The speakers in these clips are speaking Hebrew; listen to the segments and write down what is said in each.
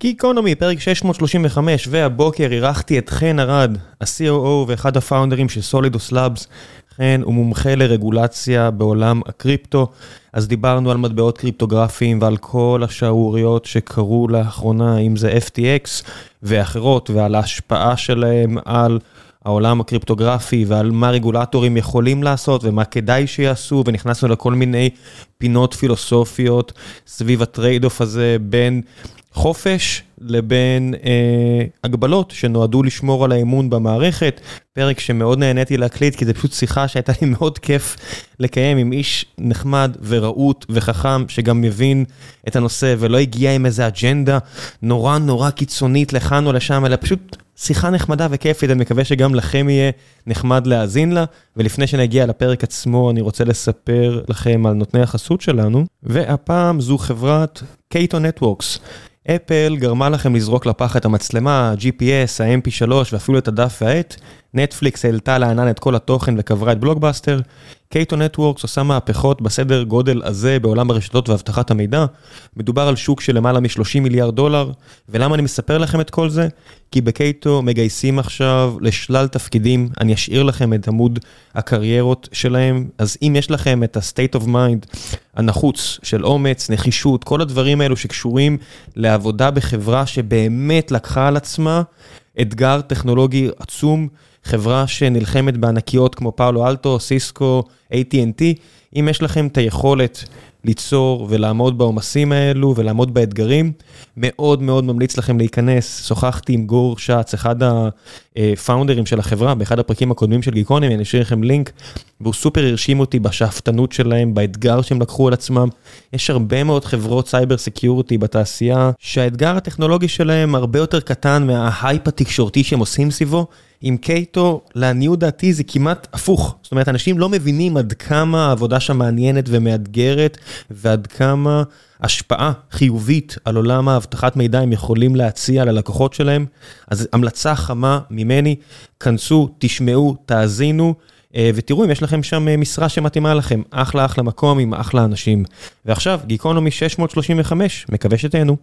גיקונומי, פרק 635, והבוקר אירחתי את חן ארד, ה-COO ואחד הפאונדרים של סולידוס לאבס. חן הוא מומחה לרגולציה בעולם הקריפטו, אז דיברנו על מטבעות קריפטוגרפיים ועל כל השערוריות שקרו לאחרונה, אם זה FTX ואחרות, ועל ההשפעה שלהם על העולם הקריפטוגרפי ועל מה רגולטורים יכולים לעשות ומה כדאי שיעשו, ונכנסנו לכל מיני פינות פילוסופיות סביב ה trade-off הזה בין... חופש לבין אה, הגבלות שנועדו לשמור על האמון במערכת, פרק שמאוד נהניתי להקליט כי זה פשוט שיחה שהייתה לי מאוד כיף לקיים עם איש נחמד ורהוט וחכם שגם מבין את הנושא ולא הגיע עם איזה אג'נדה נורא נורא קיצונית לכאן או לשם, אלא פשוט שיחה נחמדה וכיפית, אני מקווה שגם לכם יהיה נחמד להאזין לה, ולפני שנגיע לפרק עצמו אני רוצה לספר לכם על נותני החסות שלנו, והפעם זו חברת Cato Networks. אפל גרמה לכם לזרוק לפח את המצלמה, ה-GPS, ה-MP3 ואפילו את הדף והעט. נטפליקס העלתה לענן את כל התוכן וקברה את בלוקבאסטר. Cato Networks עושה מהפכות בסדר גודל הזה בעולם הרשתות ואבטחת המידע. מדובר על שוק של למעלה מ-30 מיליארד דולר. ולמה אני מספר לכם את כל זה? כי בקייטו מגייסים עכשיו לשלל תפקידים, אני אשאיר לכם את עמוד הקריירות שלהם. אז אם יש לכם את ה-state of mind הנחוץ של אומץ, נחישות, כל הדברים האלו שקשורים לעבודה בחברה שבאמת לקחה על עצמה אתגר טכנולוגי עצום. חברה שנלחמת בענקיות כמו פאולו אלטו, סיסקו, AT&T, אם יש לכם את היכולת ליצור ולעמוד בעומסים האלו ולעמוד באתגרים, מאוד מאוד ממליץ לכם להיכנס. שוחחתי עם גור שץ, אחד הפאונדרים של החברה, באחד הפרקים הקודמים של גיקונומי, אני אשאיר לכם לינק, והוא סופר הרשים אותי בשאפתנות שלהם, באתגר שהם לקחו על עצמם. יש הרבה מאוד חברות cyber security בתעשייה, שהאתגר הטכנולוגי שלהם הרבה יותר קטן מההייפ התקשורתי שהם עושים סביבו. עם Cato, לעניות דעתי זה כמעט הפוך. זאת אומרת, אנשים לא מבינים עד כמה העבודה שם מעניינת ומאתגרת, ועד כמה השפעה חיובית על עולם האבטחת מידע הם יכולים להציע ללקוחות שלהם. אז המלצה חמה ממני, כנסו, תשמעו, תאזינו. ותראו אם יש לכם שם משרה שמתאימה לכם, אחלה אחלה מקום עם אחלה אנשים. ועכשיו, גיקונומי 635, מקווה שתהנו.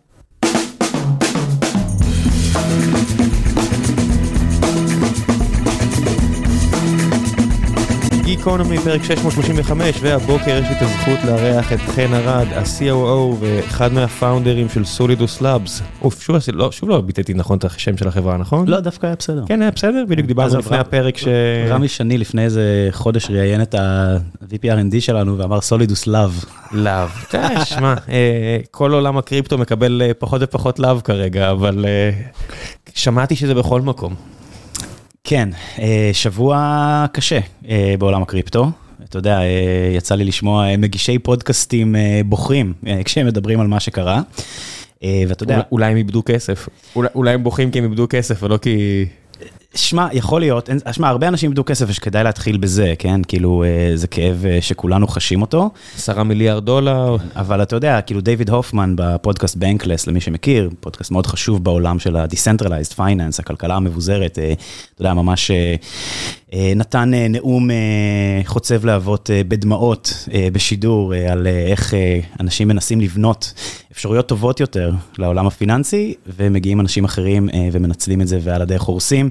גיקונומי פרק 635 והבוקר יש לי את הזכות לארח את חן ארד, ה-COO ואחד מהפאונדרים של Solidus Labs. אוף, שוב לא, שוב לא ביטאתי נכון את השם של החברה, נכון? לא, דווקא היה בסדר. כן, היה בסדר, בדיוק דיברנו לפני הפרק ש... רמי שני לפני איזה חודש ראיין את ה- VP R&D שלנו ואמר Solidus Love. Love. שמע, כל עולם הקריפטו מקבל פחות ופחות love כרגע, אבל שמעתי שזה בכל מקום. כן, שבוע קשה בעולם הקריפטו. אתה יודע, יצא לי לשמוע מגישי פודקאסטים בוכים כשהם מדברים על מה שקרה. ואתה יודע... אולי הם איבדו כסף. אולי הם בוכים כי הם איבדו כסף ולא כי... שמע, יכול להיות, שמע, הרבה אנשים איבדו כסף ושכדאי להתחיל בזה, כן? כאילו, זה כאב שכולנו חשים אותו. עשרה מיליארד דולר. אבל אתה יודע, כאילו, דיוויד הופמן בפודקאסט בנקלס, למי שמכיר, פודקאסט מאוד חשוב בעולם של ה-Decentralized Finance, הכלכלה המבוזרת, אתה יודע, ממש נתן נאום חוצב להבות בדמעות בשידור על איך אנשים מנסים לבנות אפשרויות טובות יותר לעולם הפיננסי, ומגיעים אנשים אחרים ומנצלים את זה ועל הדרך הורסים.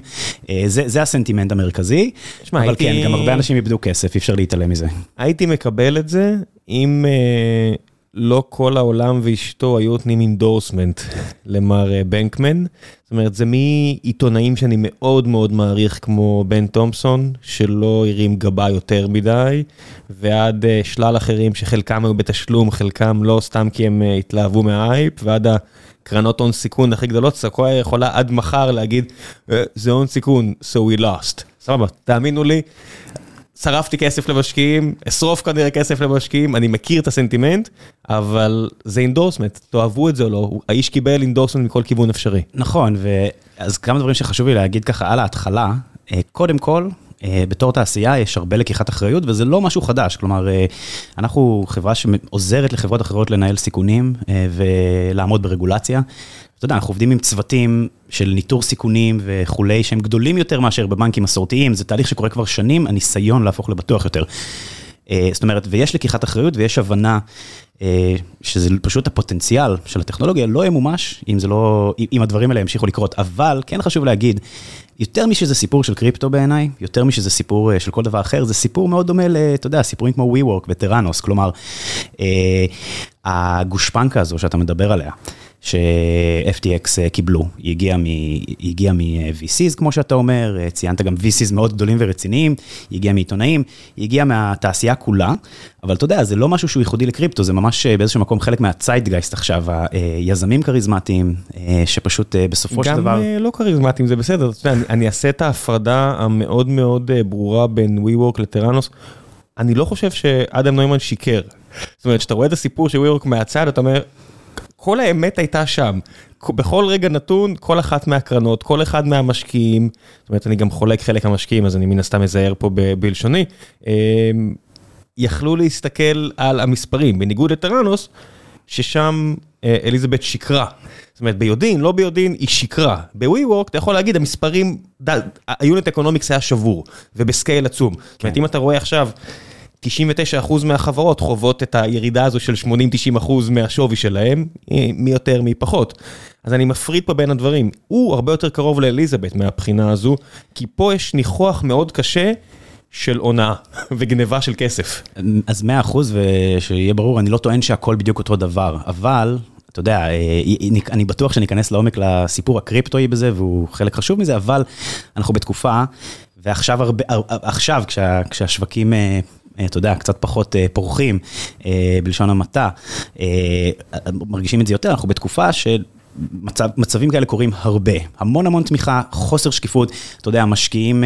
זה, זה הסנטימנט המרכזי, שמה, אבל הייתי... כן, גם הרבה אנשים איבדו כסף, אי אפשר להתעלם מזה. הייתי מקבל את זה אם אה, לא כל העולם ואשתו היו נותנים endorsement למר אה, בנקמן. זאת אומרת, זה מעיתונאים שאני מאוד מאוד מעריך, כמו בן תומפסון, שלא הרים גבה יותר מדי, ועד אה, שלל אחרים שחלקם היו בתשלום, חלקם לא, סתם כי הם אה, התלהבו מהאייפ, ועד קרנות הון סיכון הכי גדולות, סקויה יכולה עד מחר להגיד, זה הון סיכון, so we lost. סבבה, תאמינו לי, שרפתי כסף למשקיעים, אשרוף כנראה כסף למשקיעים, אני מכיר את הסנטימנט, אבל זה endorsement, תאהבו את זה או לא, האיש קיבל endorsement מכל כיוון אפשרי. נכון, אז כמה דברים שחשוב לי להגיד ככה על ההתחלה, קודם כל, בתור תעשייה יש הרבה לקיחת אחריות וזה לא משהו חדש, כלומר אנחנו חברה שעוזרת לחברות אחרות לנהל סיכונים ולעמוד ברגולציה. אתה יודע, אנחנו עובדים עם צוותים של ניטור סיכונים וכולי, שהם גדולים יותר מאשר בבנקים מסורתיים, זה תהליך שקורה כבר שנים, הניסיון להפוך לבטוח יותר. זאת אומרת, ויש לקיחת אחריות ויש הבנה שזה פשוט הפוטנציאל של הטכנולוגיה לא ימומש אם לא, אם הדברים האלה ימשיכו לקרות, אבל כן חשוב להגיד, יותר משזה סיפור של קריפטו בעיניי, יותר משזה סיפור של כל דבר אחר, זה סיפור מאוד דומה אתה יודע, סיפורים כמו WeWork וטראנוס, כלומר, הגושפנקה הזו שאתה מדבר עליה. ש-FTX קיבלו, היא הגיעה מ-VCs כמו שאתה אומר, ציינת גם VCs מאוד גדולים ורציניים, היא הגיעה מעיתונאים, היא הגיעה מהתעשייה כולה, אבל אתה יודע, זה לא משהו שהוא ייחודי לקריפטו, זה ממש באיזשהו מקום חלק מהציידגייסט עכשיו, היזמים כריזמטיים, שפשוט בסופו של דבר... גם לא כריזמטיים, זה בסדר, אתה יודע, אני אעשה את ההפרדה המאוד מאוד ברורה בין WeWork לטראנוס, אני לא חושב שאדם נוימן שיקר. זאת אומרת, כשאתה רואה את הסיפור של WeWork מהצד, אתה אומר... כל האמת הייתה שם, בכל רגע נתון, כל אחת מהקרנות, כל אחד מהמשקיעים, זאת אומרת, אני גם חלק מהמשקיעים, אז אני מן הסתם מזהר פה בלשוני, יכלו להסתכל על המספרים, בניגוד לתרנוס, ששם אליזבת שקרה. זאת אומרת, ביודעין, לא ביודעין, היא שקרה. ב-WeWork אתה יכול להגיד, המספרים, ה unit economics היה שבור, וב scale עצום. זאת אומרת, אם אתה רואה עכשיו... 99% מהחברות חוות את הירידה הזו של 80-90% מהשווי שלהם, מי יותר מי פחות. אז אני מפריד פה בין הדברים. הוא הרבה יותר קרוב לאליזבת מהבחינה הזו, כי פה יש ניחוח מאוד קשה של הונאה וגניבה של כסף. אז 100% ושיהיה ברור, אני לא טוען שהכל בדיוק אותו דבר, אבל... אתה יודע, אני בטוח שניכנס לעומק לסיפור הקריפטואי בזה, והוא חלק חשוב מזה, אבל אנחנו בתקופה, ועכשיו הרבה, עכשיו כשהשווקים אתה יודע, קצת פחות פורחים, בלשון המעטה, מרגישים את זה יותר, אנחנו בתקופה של... מצב, מצבים כאלה קורים הרבה, המון המון תמיכה, חוסר שקיפות, אתה יודע, המשקיעים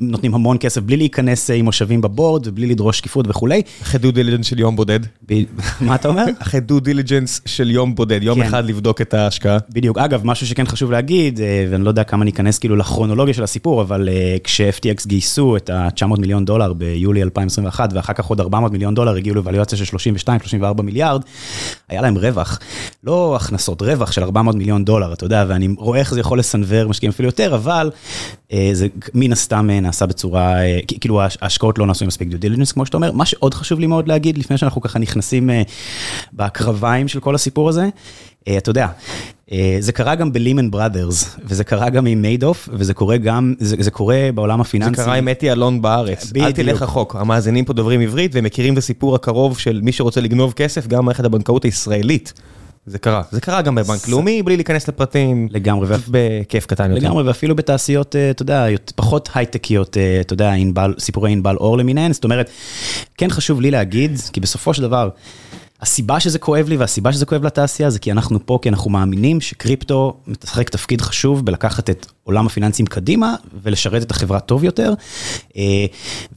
נותנים המון כסף בלי להיכנס עם מושבים ב board ובלי לדרוש שקיפות וכולי. אחרי due diligence של יום בודד. מה אתה אומר? אחרי due diligence של יום בודד, יום אחד לבדוק את ההשקעה. בדיוק, אגב, משהו שכן חשוב להגיד, ואני לא יודע כמה ניכנס כאילו לכרונולוגיה של הסיפור, אבל כש-FTX גייסו את ה-900 מיליון דולר ביולי 2021, ואחר כך עוד 400 מיליון דולר הגיעו ל valuationציה של 32-34 מיליארד, היה להם רווח, לא הכנסות, רווח של 400 מיליון דולר, אתה יודע, ואני רואה איך זה יכול לסנוור משקיעים אפילו יותר, אבל זה מן הסתם נעשה בצורה, כאילו ההשקעות לא נעשו עם מספיק due diligence, כמו שאתה אומר. מה שעוד חשוב לי מאוד להגיד, לפני שאנחנו ככה נכנסים בקרביים של כל הסיפור הזה, אתה יודע, זה קרה גם בלימן בראדרס, וזה קרה גם עם מיידוף, וזה קורה גם, זה קורה בעולם הפיננסי. זה קרה עם אתי אלון בארץ, לא תלך רחוק, המאזינים פה דוברים עברית, והם מכירים את הסיפור הקרוב של מי שרוצה לגנוב כסף, גם מערכת הבנקאות הישראלית. זה קרה, זה קרה גם בבנק לאומי, בלי להיכנס לפרטים, לגמרי, בכיף קטן יותר. לגמרי, ואפילו בתעשיות, אתה יודע, פחות הייטקיות, אתה יודע, סיפורי ענבל אור למיניהן, זאת אומרת, כן חשוב לי להגיד, כי בסופו של דבר, הסיבה שזה כואב לי והסיבה שזה כואב לתעשייה זה כי אנחנו פה, כי אנחנו מאמינים שקריפטו משחק תפקיד חשוב בלקחת את עולם הפיננסים קדימה ולשרת את החברה טוב יותר.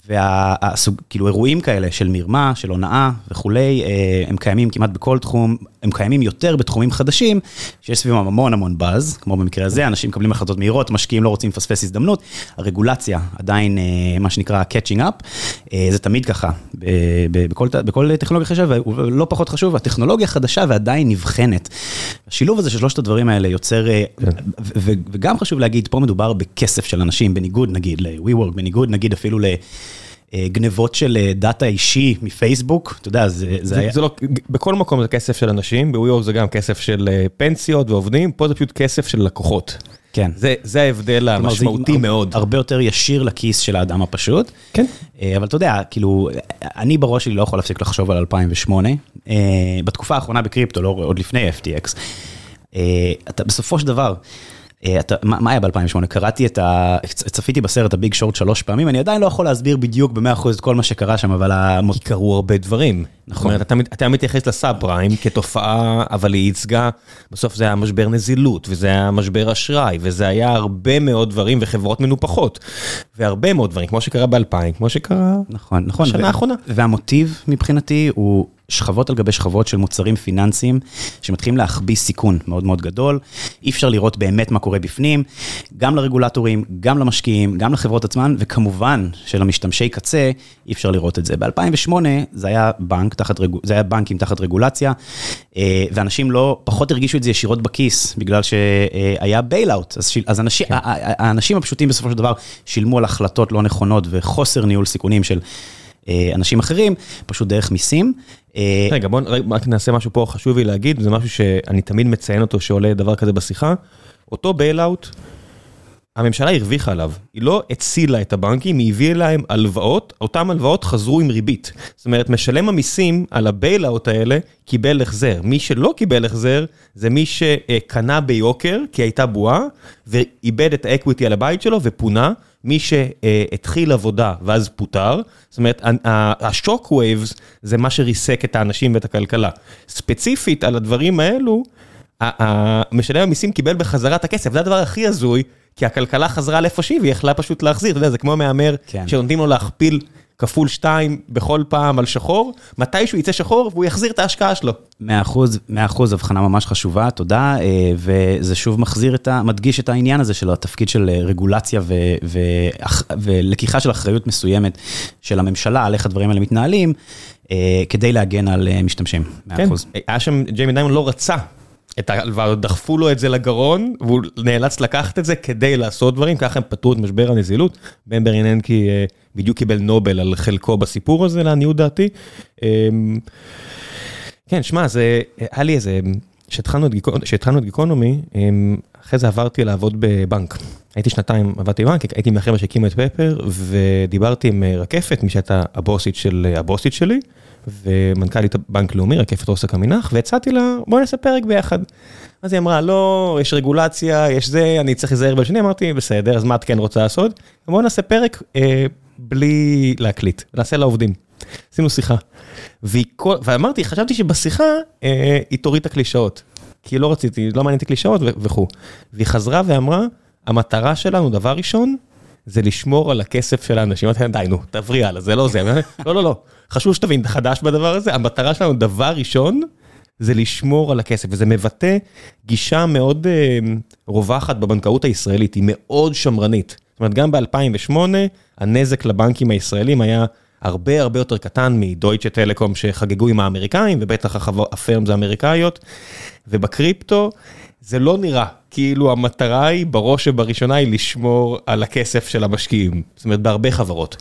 והסוג, כאילו אירועים כאלה של מרמה, של הונאה וכולי, הם קיימים כמעט בכל תחום, הם קיימים יותר בתחומים חדשים, שיש סביבם המון המון באז, כמו במקרה הזה, אנשים מקבלים החלטות מהירות, משקיעים לא רוצים לפספס הזדמנות, הרגולציה עדיין מה שנקרא catching up, זה תמיד ככה, בכל, בכל טכנולוגיה חשבה, ולא פחות חשוב, הטכנולוגיה חדשה ועדיין נבחנת. השילוב הזה של שלושת הדברים האלה יוצר, וגם חשוב להגיד, פה מדובר בכסף של אנשים, בניגוד נגיד ל-WeWork, בניגוד נגיד אפילו ל... גנבות של דאטה אישי מפייסבוק, אתה יודע, זה, זה היה... זה לא, בכל מקום זה כסף של אנשים, בוויורק זה גם כסף של פנסיות ועובדים, פה זה פשוט כסף של לקוחות. כן. זה, זה ההבדל המשמעותי מאוד. הרבה יותר ישיר לכיס של האדם הפשוט. כן. אבל אתה יודע, כאילו, אני בראש שלי לא יכול להפסיק לחשוב על 2008. בתקופה האחרונה בקריפטו, לא, עוד לפני FTX. אתה בסופו של דבר, אתה, מה היה ב-2008? קראתי את ה... צפיתי בסרט הביג שורט שלוש פעמים, אני עדיין לא יכול להסביר בדיוק ב-100% את כל מה שקרה שם, אבל... כי קרו הרבה דברים. נכון. אומרת, אתה מתייחס לסאב פריים כתופעה, אבל היא ייצגה, בסוף זה היה משבר נזילות, וזה היה משבר אשראי, וזה היה הרבה מאוד דברים וחברות מנופחות. והרבה מאוד דברים, כמו שקרה ב-2000, כמו שקרה... נכון, נכון. בשנה האחרונה. והמוטיב מבחינתי הוא... שכבות על גבי שכבות של מוצרים פיננסיים שמתחילים להחביא סיכון מאוד מאוד גדול. אי אפשר לראות באמת מה קורה בפנים, גם לרגולטורים, גם למשקיעים, גם לחברות עצמן, וכמובן שלמשתמשי קצה אי אפשר לראות את זה. ב-2008 זה היה בנק תחת, זה היה בנקים תחת רגולציה, ואנשים לא, פחות הרגישו את זה ישירות בכיס, בגלל שהיה בייל-אוט. אז, אז אנשים, כן. האנשים הפשוטים בסופו של דבר שילמו על החלטות לא נכונות וחוסר ניהול סיכונים של... אנשים אחרים, פשוט דרך מיסים. רגע, בוא רק נעשה משהו פה חשוב לי להגיד, זה משהו שאני תמיד מציין אותו שעולה דבר כזה בשיחה. אותו bailout, הממשלה הרוויחה עליו, היא לא הצילה את הבנקים, היא הביאה להם הלוואות, אותם הלוואות חזרו עם ריבית. זאת אומרת, משלם המיסים על ה bailout האלה קיבל החזר. מי שלא קיבל החזר, זה מי שקנה ביוקר, כי הייתה בועה, ואיבד את ה equity על הבית שלו ופונה. מי שהתחיל עבודה ואז פוטר, זאת אומרת, השוק waves זה מה שריסק את האנשים ואת הכלכלה. ספציפית על הדברים האלו, משלם המיסים קיבל בחזרה את הכסף, זה הדבר הכי הזוי, כי הכלכלה חזרה לאיפה שהיא והיא יכלה פשוט להחזיר, אתה יודע, זה כמו מהמר, שנותנים לו להכפיל כפול שתיים בכל פעם על שחור, מתישהו יצא שחור והוא יחזיר את ההשקעה שלו. מאה אחוז, מאה אחוז, הבחנה ממש חשובה, תודה, וזה שוב מחזיר את ה... מדגיש את העניין הזה של התפקיד של רגולציה ולקיחה של אחריות מסוימת של הממשלה, על איך הדברים האלה מתנהלים, כדי להגן על משתמשים, מאה אחוז. כן, היה שם, ג'יימי דיימון לא רצה. את ההלוואה, דחפו לו את זה לגרון, והוא נאלץ לקחת את זה כדי לעשות דברים, ככה הם פתרו את משבר הנזילות. בן בריננקי בדיוק קיבל נובל על חלקו בסיפור הזה, לעניות דעתי. כן, שמע, זה, היה לי איזה, כשהתחלנו את גיקונומי, אחרי זה עברתי לעבוד בבנק. הייתי שנתיים, עבדתי בבנק, הייתי מהחבר'ה שהקימו את פפר, ודיברתי עם רקפת, מי שהייתה הבוסית של הבוסית שלי. ומנכ"לית בנק לאומי, רקפת רוסק עמינח, והצעתי לה, בואי נעשה פרק ביחד. אז היא אמרה, לא, יש רגולציה, יש זה, אני צריך להיזהר בשני, אמרתי, בסדר, אז מה את כן רוצה לעשות? בואי נעשה פרק אה, בלי להקליט, נעשה לעובדים. עשינו שיחה. כל, ואמרתי, חשבתי שבשיחה אה, היא תוריד את הקלישאות. כי לא רציתי, לא מעניין אותי קלישאות וכו'. והיא חזרה ואמרה, המטרה שלנו, דבר ראשון, זה לשמור על הכסף של האנשים. אמרתי, די, נו, תעברי הלאה, זה לא זה. לא, לא, לא. חשוב שתבין, אתה חדש בדבר הזה, המטרה שלנו, דבר ראשון, זה לשמור על הכסף, וזה מבטא גישה מאוד אה, רווחת בבנקאות הישראלית, היא מאוד שמרנית. זאת אומרת, גם ב-2008, הנזק לבנקים הישראלים היה הרבה הרבה יותר קטן מדויטשה טלקום שחגגו עם האמריקאים, ובטח הפרמס האמריקאיות, ובקריפטו, זה לא נראה כאילו המטרה היא בראש ובראשונה היא לשמור על הכסף של המשקיעים, זאת אומרת בהרבה חברות.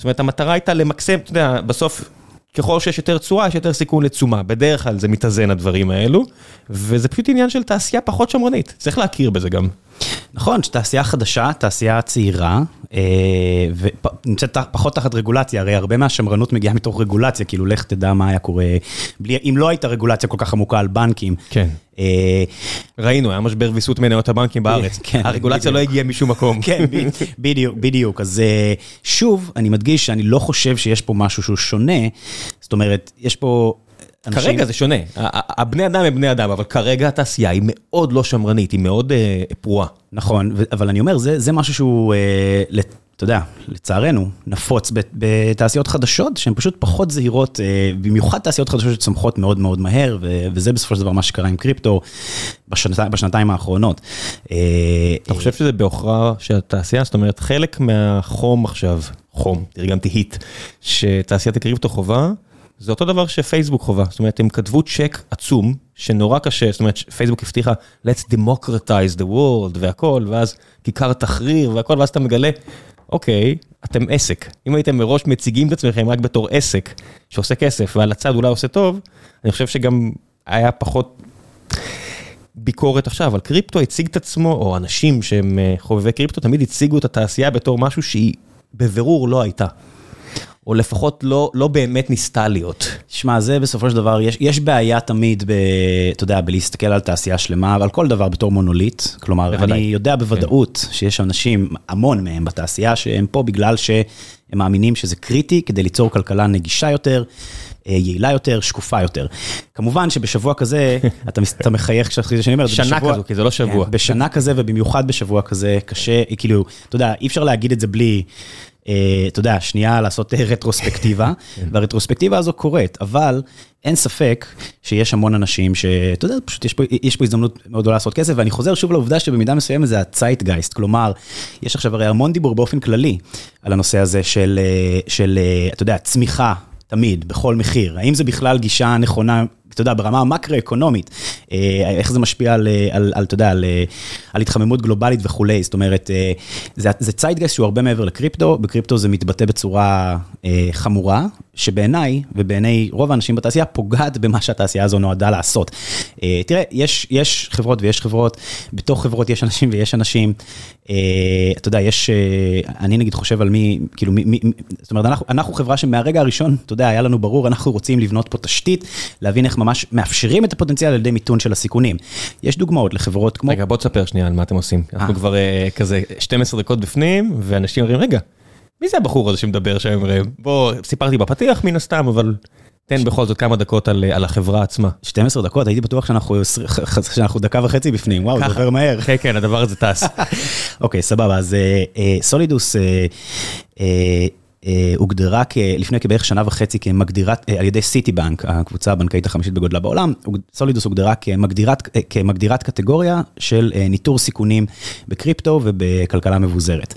זאת אומרת המטרה הייתה למקסם, אתה יודע, בסוף ככל שיש יותר תשואה יש יותר סיכון לתשומה, בדרך כלל זה מתאזן הדברים האלו, וזה פשוט עניין של תעשייה פחות שמרנית, צריך להכיר בזה גם. נכון, תעשייה חדשה, תעשייה צעירה, ונמצאת פחות תחת רגולציה, הרי הרבה מהשמרנות מגיעה מתוך רגולציה, כאילו לך תדע מה היה קורה, אם לא הייתה רגולציה כל כך עמוקה על בנקים. כן. ראינו, היה משבר ויסות מניות הבנקים בארץ, כן, הרגולציה לא הגיעה משום מקום. כן, בדיוק, בדיוק. אז שוב, אני מדגיש שאני לא חושב שיש פה משהו שהוא שונה, זאת אומרת, יש פה... כרגע זה שונה, הבני אדם הם בני אדם, אבל כרגע התעשייה היא מאוד לא שמרנית, היא מאוד אה, פרועה. נכון, אבל אני אומר, זה, זה משהו שהוא, אה, אתה יודע, לצערנו, נפוץ בתעשיות חדשות, שהן פשוט פחות זהירות, אה, במיוחד תעשיות חדשות שצומחות מאוד מאוד מהר, וזה בסופו של דבר מה שקרה עם קריפטו בשנת, בשנתיים האחרונות. אתה חושב שזה בעוכרה של התעשייה? זאת אומרת, חלק מהחום עכשיו, חום, תרגמתי היט, שתעשיית הקריפטו חובה, זה אותו דבר שפייסבוק חובה, זאת אומרת, הם כתבו צ'ק עצום, שנורא קשה, זאת אומרת, פייסבוק הבטיחה, let's democratize the world והכל, ואז כיכר תחריר והכל, ואז אתה מגלה, אוקיי, אתם עסק. אם הייתם מראש מציגים את עצמכם רק בתור עסק, שעושה כסף, ועל הצד אולי עושה טוב, אני חושב שגם היה פחות ביקורת עכשיו, אבל קריפטו הציג את עצמו, או אנשים שהם חובבי קריפטו, תמיד הציגו את התעשייה בתור משהו שהיא בבירור לא הייתה. או לפחות לא, לא באמת ניסתה להיות. שמע, זה בסופו של דבר, יש, יש בעיה תמיד, ב, אתה יודע, בלהסתכל על תעשייה שלמה, ועל כל דבר בתור מונוליט. כלומר, בוודאי. אני יודע בוודאות כן. שיש אנשים, המון מהם בתעשייה, שהם פה בגלל שהם מאמינים שזה קריטי כדי ליצור כלכלה נגישה יותר. יעילה יותר, שקופה יותר. כמובן שבשבוע כזה, אתה, אתה מחייך כשאתה שאני אומר, שנה בשבוע, כזו, כי זה לא שבוע. כן, בשנה כזה ובמיוחד בשבוע כזה, קשה, כאילו, אתה יודע, אי אפשר להגיד את זה בלי אתה יודע, שנייה לעשות רטרוספקטיבה, כן. והרטרוספקטיבה הזו קורית, אבל אין ספק שיש המון אנשים שאתה יודע, פשוט יש פה, יש פה הזדמנות מאוד גדולה לעשות כסף, ואני חוזר שוב לעובדה שבמידה מסוימת זה הצייטגייסט, כלומר, יש עכשיו הרי המון דיבור באופן כללי על הנושא הזה של, של אתה יודע, צמיחה. תמיד, בכל מחיר. האם זה בכלל גישה נכונה אתה יודע, ברמה המקרו-אקונומית, איך זה משפיע על, על, על, אתה יודע, על, על התחממות גלובלית וכולי, זאת אומרת, זה, זה ציידגייסט שהוא הרבה מעבר לקריפטו, בקריפטו זה מתבטא בצורה חמורה, שבעיניי ובעיני רוב האנשים בתעשייה פוגעת במה שהתעשייה הזו נועדה לעשות. תראה, יש, יש חברות ויש חברות, בתוך חברות יש אנשים ויש אנשים, אתה יודע, יש, אני נגיד חושב על מי, כאילו, מי, מי, זאת אומרת, אנחנו, אנחנו חברה שמהרגע הראשון, אתה יודע, היה לנו ברור, אנחנו רוצים לבנות פה תשתית, להבין איך ממש מאפשרים את הפוטנציאל על ידי מיתון של הסיכונים. יש דוגמאות לחברות כמו... רגע, בוא תספר שנייה על מה אתם עושים. אנחנו כבר כזה 12 דקות בפנים, ואנשים אומרים, רגע, מי זה הבחור הזה שמדבר שם? בוא, סיפרתי בפתיח מן הסתם, אבל תן בכל זאת כמה דקות על, על החברה עצמה. 12 דקות, הייתי בטוח שאנחנו, שאנחנו דקה וחצי בפנים, וואו, זה עובר מהר. כן, כן, הדבר הזה טס. אוקיי, סבבה, אז סולידוס הוגדרה לפני כבערך שנה וחצי כמגדירת, על ידי סיטי בנק, הקבוצה הבנקאית החמישית בגודלה בעולם, סולידוס הוגדרה כמגדירת, כמגדירת קטגוריה של ניטור סיכונים בקריפטו ובכלכלה מבוזרת.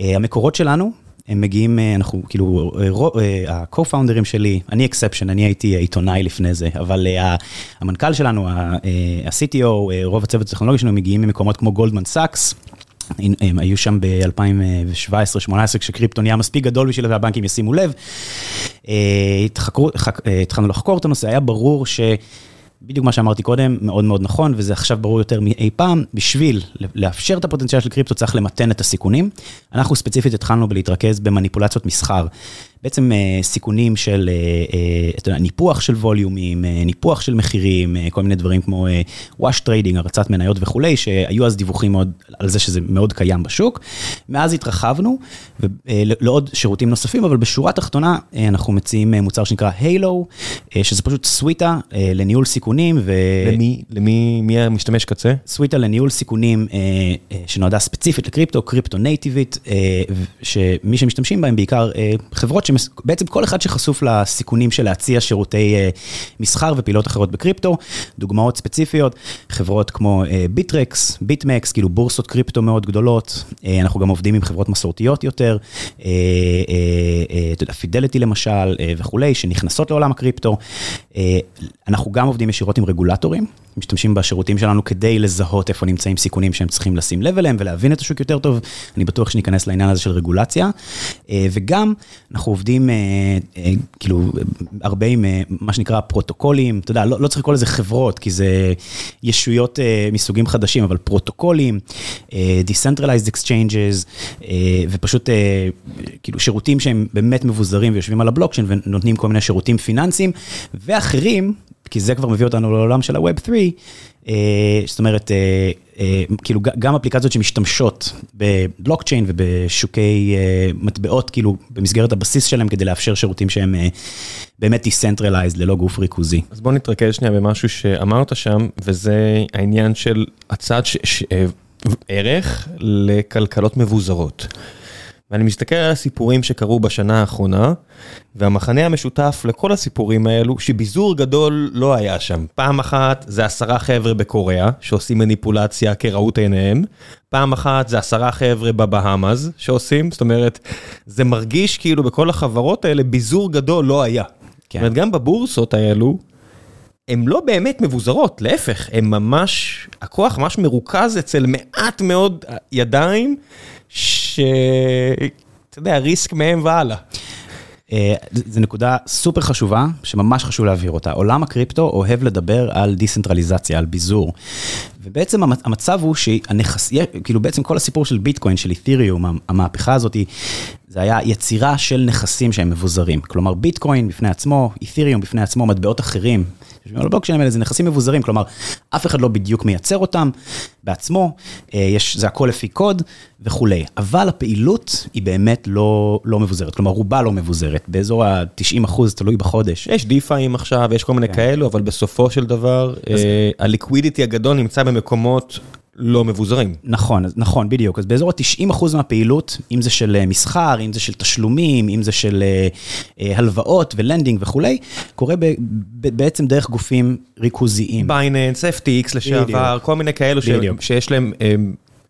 המקורות שלנו, הם מגיעים, אנחנו כאילו, ה-co-founders שלי, אני exception, אני הייתי עיתונאי לפני זה, אבל המנכ"ל שלנו, ה-CTO, רוב הצוות הטכנולוגי שלנו מגיעים ממקומות כמו גולדמן סאקס. הם היו שם ב-2017-2018 כשקריפטו נהיה מספיק גדול בשביל והבנקים ישימו לב. התחלנו לחקור את הנושא, היה ברור ש... בדיוק מה שאמרתי קודם, מאוד מאוד נכון, וזה עכשיו ברור יותר מאי פעם, בשביל לאפשר את הפוטנציאל של קריפטו צריך למתן את הסיכונים. אנחנו ספציפית התחלנו בלהתרכז במניפולציות מסחר. בעצם סיכונים של, אתה יודע, ניפוח של ווליומים, ניפוח של מחירים, כל מיני דברים כמו wash trading, הרצת מניות וכולי, שהיו אז דיווחים מאוד על זה שזה מאוד קיים בשוק. מאז התרחבנו לעוד שירותים נוספים, אבל בשורה התחתונה אנחנו מציעים מוצר שנקרא הילו, שזה פשוט סוויטה לניהול סיכונים. ו... למי, למי, מי המשתמש קצה? סוויטה לניהול סיכונים שנועדה ספציפית לקריפטו, קריפטו native-ית, שמי שמשתמשים בהם בעיקר חברות בעצם כל אחד שחשוף לסיכונים של להציע שירותי מסחר ופעילות אחרות בקריפטו, דוגמאות ספציפיות, חברות כמו ביטרקס, ביטמקס, כאילו בורסות קריפטו מאוד גדולות, אנחנו גם עובדים עם חברות מסורתיות יותר, אתה יודע, פידליטי למשל וכולי, שנכנסות לעולם הקריפטו, אנחנו גם עובדים ישירות עם רגולטורים, משתמשים בשירותים שלנו כדי לזהות איפה נמצאים סיכונים שהם צריכים לשים לב אליהם ולהבין את השוק יותר טוב, אני בטוח שניכנס לעניין הזה של רגולציה, וגם אנחנו עובדים כאילו הרבה עם מה שנקרא פרוטוקולים, אתה יודע, לא, לא צריך לקרוא לזה חברות, כי זה ישויות מסוגים חדשים, אבל פרוטוקולים, Decentralized Exchanges, ופשוט כאילו שירותים שהם באמת מבוזרים ויושבים על הבלוקצ'יין ונותנים כל מיני שירותים פיננסיים, ואחרים, כי זה כבר מביא אותנו לעולם של ה-Web 3, זאת אומרת, כאילו גם אפליקציות שמשתמשות בבלוקצ'יין ובשוקי מטבעות, כאילו במסגרת הבסיס שלהם כדי לאפשר שירותים שהם באמת Decentralized ללא גוף ריכוזי. אז בוא נתרכז שנייה במשהו שאמרת שם, וזה העניין של הצד ערך לכלכלות מבוזרות. ואני מסתכל על הסיפורים שקרו בשנה האחרונה, והמחנה המשותף לכל הסיפורים האלו, שביזור גדול לא היה שם. פעם אחת זה עשרה חבר'ה בקוריאה, שעושים מניפולציה כראות עיניהם, פעם אחת זה עשרה חבר'ה בבהאמאז שעושים, זאת אומרת, זה מרגיש כאילו בכל החברות האלה ביזור גדול לא היה. כן. זאת אומרת, גם בבורסות האלו, הן לא באמת מבוזרות, להפך, הן ממש, הכוח ממש מרוכז אצל מעט מאוד ידיים. שאתה יודע, ריסק מהם והלאה. זו נקודה סופר חשובה, שממש חשוב להבהיר אותה. עולם הקריפטו אוהב לדבר על דיסנטרליזציה, על ביזור. ובעצם המצב הוא שהנכס, כאילו בעצם כל הסיפור של ביטקוין, של אית'ריום, המהפכה הזאת, זה היה יצירה של נכסים שהם מבוזרים. כלומר, ביטקוין בפני עצמו, אית'ריום בפני עצמו, מטבעות אחרים. על הבלוקצ'יינים האלה זה נכסים מבוזרים, כלומר, אף אחד לא בדיוק מייצר אותם בעצמו, יש, זה הכל לפי קוד וכולי. אבל הפעילות היא באמת לא, לא מבוזרת, כלומר, רובה לא מבוזרת, באזור ה-90 אחוז, תלוי בחודש. יש דיפאים עכשיו, יש כל מיני כן. כאלו, אבל בסופו של דבר, אז... ה liquidity הגדול נמצא במקומות... לא מבוזרים. נכון, נכון, בדיוק. אז באזור ה-90% מהפעילות, אם זה של מסחר, אם זה של תשלומים, אם זה של הלוואות ו lending וכולי, קורה בעצם דרך גופים ריכוזיים. בייננס, FTX לשעבר, כל מיני כאלו שיש להם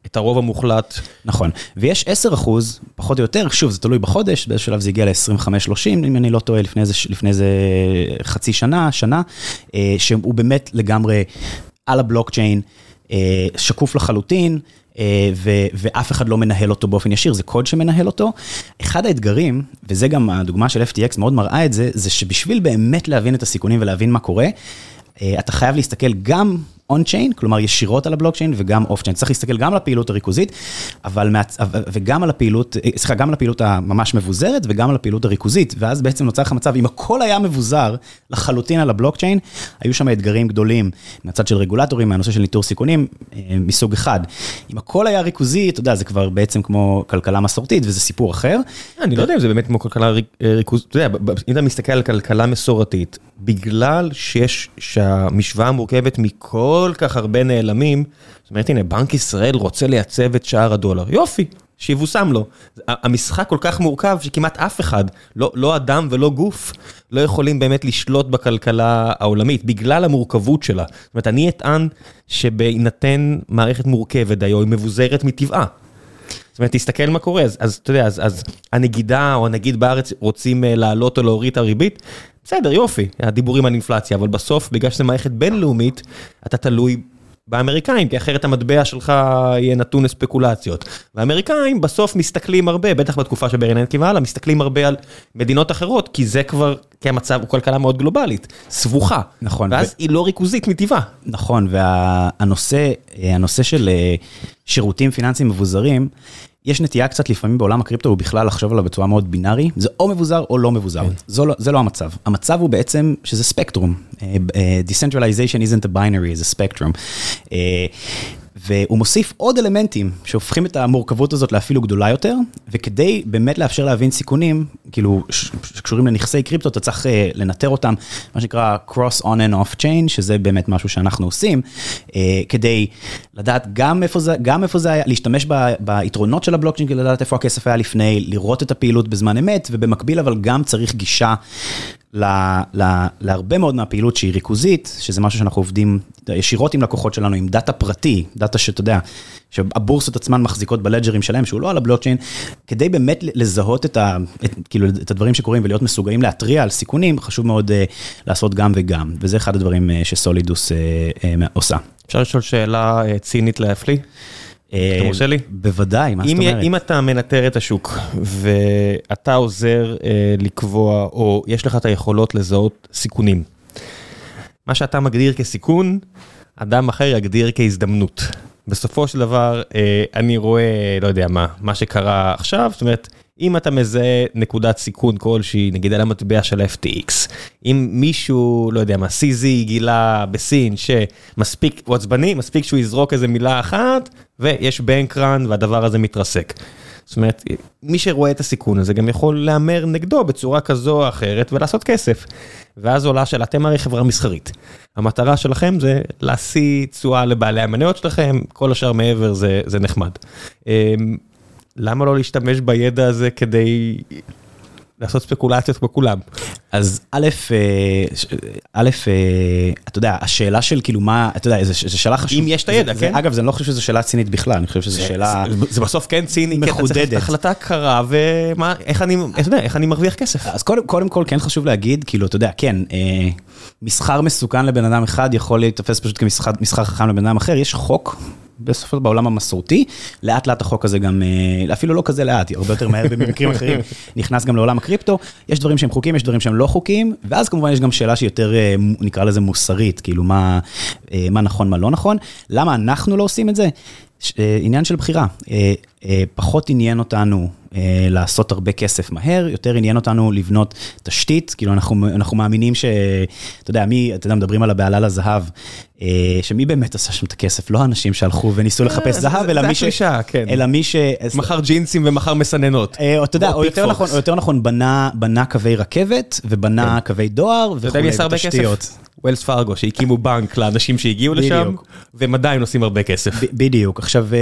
את הרוב המוחלט. נכון, ויש 10 אחוז, פחות או יותר, שוב, זה תלוי בחודש, באיזשהו שלב זה הגיע ל-25-30, אם אני לא טועה, לפני איזה, לפני איזה חצי שנה, שנה, אה, שהוא באמת לגמרי על הבלוקצ'יין, אה, שקוף לחלוטין. ו- ואף אחד לא מנהל אותו באופן ישיר, זה קוד שמנהל אותו. אחד האתגרים, וזה גם הדוגמה של FTX מאוד מראה את זה, זה שבשביל באמת להבין את הסיכונים ולהבין מה קורה, אתה חייב להסתכל גם on-chain, כלומר ישירות על הבלוקצ'יין וגם off-chain. צריך להסתכל גם על הפעילות הריכוזית, אבל מעצ... וגם על הפעילות, סליחה, גם על הפעילות הממש מבוזרת וגם על הפעילות הריכוזית, ואז בעצם נוצר לך מצב, אם הכל היה מבוזר לחלוטין על הבלוקצ'יין, היו שם אתגרים גדולים מהצד של רגולטורים, מהנושא של ניטור סיכונים, אה, מסוג אחד. אם הכל היה ריכוזי, אתה יודע, זה כבר בעצם כמו כלכלה מסורתית, וזה סיפור אחר. אני לא יודע אם זה באמת כמו כלכלה אה, ריכוזית, אתה יודע, אם אתה מסתכל על כלכלה מסורתית, בגלל שיש, שהמשוואה מורכבת מכל... כל כך הרבה נעלמים, זאת אומרת, הנה, בנק ישראל רוצה לייצב את שער הדולר, יופי, שיבושם לו. המשחק כל כך מורכב שכמעט אף אחד, לא, לא אדם ולא גוף, לא יכולים באמת לשלוט בכלכלה העולמית, בגלל המורכבות שלה. זאת אומרת, אני אטען שבהינתן מערכת מורכבת דיו, היא מבוזרת מטבעה. זאת אומרת, תסתכל מה קורה, אז, אז אתה יודע, אז, אז הנגידה או הנגיד בארץ רוצים לעלות או להוריד את הריבית, בסדר, יופי, הדיבורים על אינפלציה, אבל בסוף, בגלל שזו מערכת בינלאומית, אתה תלוי באמריקאים, כי אחרת המטבע שלך יהיה נתון לספקולציות. והאמריקאים בסוף מסתכלים הרבה, בטח בתקופה של ברננקי והלאה, מסתכלים הרבה על מדינות אחרות, כי זה כבר, כי המצב הוא כלכלה מאוד גלובלית, סבוכה. נכון. ואז ו... היא לא ריכוזית מטבעה. נכון, והנושא, הנושא של אה, שירותים פיננסיים מבוזרים, יש נטייה קצת לפעמים בעולם הקריפטו הוא בכלל לחשוב עליו בצורה מאוד בינארי, זה או מבוזר או לא מבוזר, כן. זו לא, זה לא המצב. המצב הוא בעצם שזה ספקטרום. Uh, uh, Decentralization isn't a binary, it's a spectrum. Uh, והוא מוסיף עוד אלמנטים שהופכים את המורכבות הזאת לאפילו גדולה יותר, וכדי באמת לאפשר להבין סיכונים, כאילו, שקשורים לנכסי קריפטו, אתה צריך uh, לנטר אותם, מה שנקרא cross on and off chain, שזה באמת משהו שאנחנו עושים, uh, כדי לדעת גם איפה זה, גם איפה זה היה, להשתמש ב, ביתרונות של הבלוקצ'יין, כדי לדעת איפה הכסף היה לפני, לראות את הפעילות בזמן אמת, ובמקביל אבל גם צריך גישה להרבה מאוד מהפעילות שהיא ריכוזית, שזה משהו שאנחנו עובדים ישירות עם לקוחות שלנו, עם data פרטי, data שאתה יודע, שהבורסות עצמן מחזיקות ב ledgerים שלהם, שהוא לא על הבלוקצ'יין, כדי באמת לזהות את, ה, את, כאילו, את הדברים שקורים ולהיות מסוגלים להתריע על סיכונים, חשוב מאוד uh, לעשות גם וגם, וזה אחד הדברים uh, שסולידוס uh, uh, עושה. אפשר לשאול שאלה uh, צינית להפליא? אתה מרשה לי? בוודאי, מה זאת אומרת? אם אתה מנטר את השוק ואתה עוזר לקבוע, או יש לך את היכולות לזהות סיכונים, מה שאתה מגדיר כסיכון, אדם אחר יגדיר כהזדמנות. בסופו של דבר, אני רואה, לא יודע מה, מה שקרה עכשיו, זאת אומרת, אם אתה מזהה נקודת סיכון כלשהי, נגיד על המטבע של FTX, אם מישהו, לא יודע מה, CZ גילה בסין שמספיק, הוא עצבני, מספיק שהוא יזרוק איזה מילה אחת, ויש בנקרן והדבר הזה מתרסק. זאת אומרת, מי שרואה את הסיכון הזה גם יכול להמר נגדו בצורה כזו או אחרת ולעשות כסף. ואז עולה שאלה, אתם הרי חברה מסחרית. המטרה שלכם זה להשיא תשואה לבעלי המניות שלכם, כל השאר מעבר זה, זה נחמד. למה לא להשתמש בידע הזה כדי לעשות ספקולציות כמו כולם? אז א', אה, א', אה, אתה יודע, השאלה של כאילו מה, אתה יודע, זו שאלה חשובה. אם יש את הידע, כן? אגב, אני לא חושב שזו שאלה צינית בכלל, אני חושב שזו שאלה זה בסוף כן ציני, מחודדת. החלטה קרה, ואיך אני, אתה יודע, איך אני מרוויח כסף. אז קודם כל כן חשוב להגיד, כאילו, אתה יודע, כן, אה, מסחר מסוכן לבן אדם אחד יכול להיתפס פשוט כמסחר חכם לבן אדם אחר, יש חוק. בסופו של דבר בעולם המסורתי, לאט לאט החוק הזה גם, אה, אפילו לא כזה לאט, הרבה יותר מהר במקרים אחרים, נכנס גם לעולם הקריפטו, יש דברים שהם חוקיים, יש דברים שהם לא חוקיים, ואז כמובן יש גם שאלה שהיא יותר, אה, נקרא לזה מוסרית, כאילו מה, אה, מה נכון, מה לא נכון, למה אנחנו לא עושים את זה? עניין של בחירה, פחות עניין אותנו לעשות הרבה כסף מהר, יותר עניין אותנו לבנות תשתית, כאילו אנחנו, אנחנו מאמינים ש... אתה יודע, מי, אתה יודע, מדברים על הבעלה לזהב, שמי באמת עשה שם את הכסף, לא האנשים שהלכו וניסו לחפש זהב, אלא מי ש... זה הקלישה, כן. אלא מי ש... מכר ג'ינסים ומכר מסננות. אתה יודע, או יותר נכון, או יותר נכון, בנה קווי רכבת, ובנה קווי דואר וכולי, ותשתיות. ווילס פארגו שהקימו בנק לאנשים שהגיעו לשם. והם עדיין עושים הרבה כסף. בדיוק, עכשיו, אה,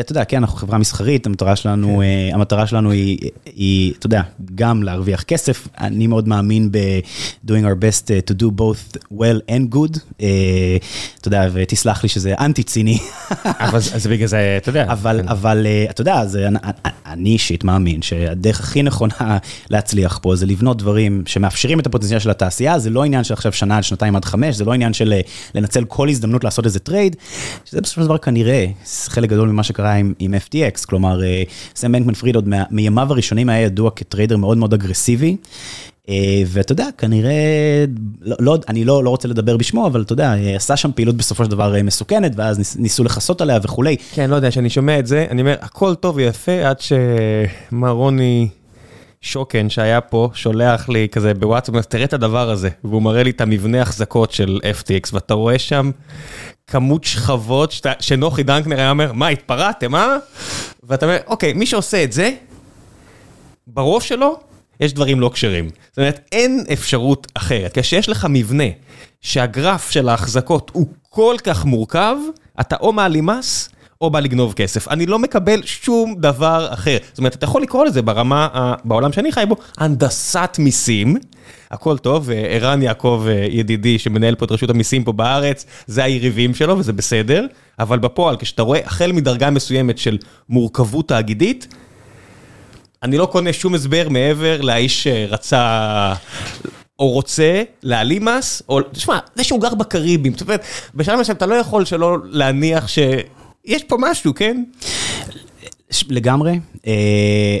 אתה יודע, כן, אנחנו חברה מסחרית, המטרה שלנו, אה, המטרה שלנו היא, היא, אתה יודע, גם להרוויח כסף. אני מאוד מאמין ב-doing our best אה, to do both well and good. אתה יודע, ותסלח לי שזה אנטי ציני. אבל זה- בגלל זה, אתה יודע. אבל, אבל אה, אתה יודע, זה, אני אישית מאמין שהדרך הכי נכונה להצליח פה זה לבנות דברים שמאפשרים את הפוטנציאל של התעשייה, זה לא עניין של עכשיו שנה עד שנתיים עד חמש, זה לא עניין של אה, לנצל כל הזדמנות לעשות איזה טרייד, שזה בסופו של דבר כנראה חלק גדול ממה שקרה עם, עם FTX, כלומר, אה, סם בנקמן פריד עוד מה- מימיו הראשונים היה ידוע כטריידר מאוד מאוד אגרסיבי. אה, ואתה יודע, כנראה, לא, לא, אני לא, לא רוצה לדבר בשמו, אבל אתה יודע, עשה שם פעילות בסופו של דבר מסוכנת, ואז ניס, ניסו לכסות עליה וכולי. כן, לא יודע, כשאני שומע את זה, אני אומר, הכל טוב ויפה עד שמר רוני שוקן שהיה פה, שולח לי כזה בוואטסאפ, תראה את הדבר הזה, והוא מראה לי את המבנה החזקות של FTX, ואתה רואה שם כמות שכבות שאתה- שנוחי דנקנר היה אומר, מה, התפרעתם, אה? ואתה אומר, אוקיי, מי שעושה את זה, בראש שלו, יש דברים לא כשרים. זאת אומרת, אין אפשרות אחרת. כשיש לך מבנה שהגרף של ההחזקות הוא כל כך מורכב, אתה או מעלים מס, או בא לגנוב כסף. אני לא מקבל שום דבר אחר. זאת אומרת, אתה יכול לקרוא לזה ברמה, ה- בעולם שאני חי בו, הנדסת מיסים. הכל טוב, אה, ערן יעקב אה, ידידי שמנהל פה את רשות המיסים פה בארץ, זה היריבים שלו וזה בסדר, אבל בפועל, כשאתה רואה החל מדרגה מסוימת של מורכבות תאגידית, אני לא קונה שום הסבר מעבר לאיש שרצה או רוצה להעלים מס, או, תשמע, זה שהוא גר בקריבים, זאת אומרת, בשלב מסוים אתה לא יכול שלא להניח שיש פה משהו, כן? לגמרי. אה,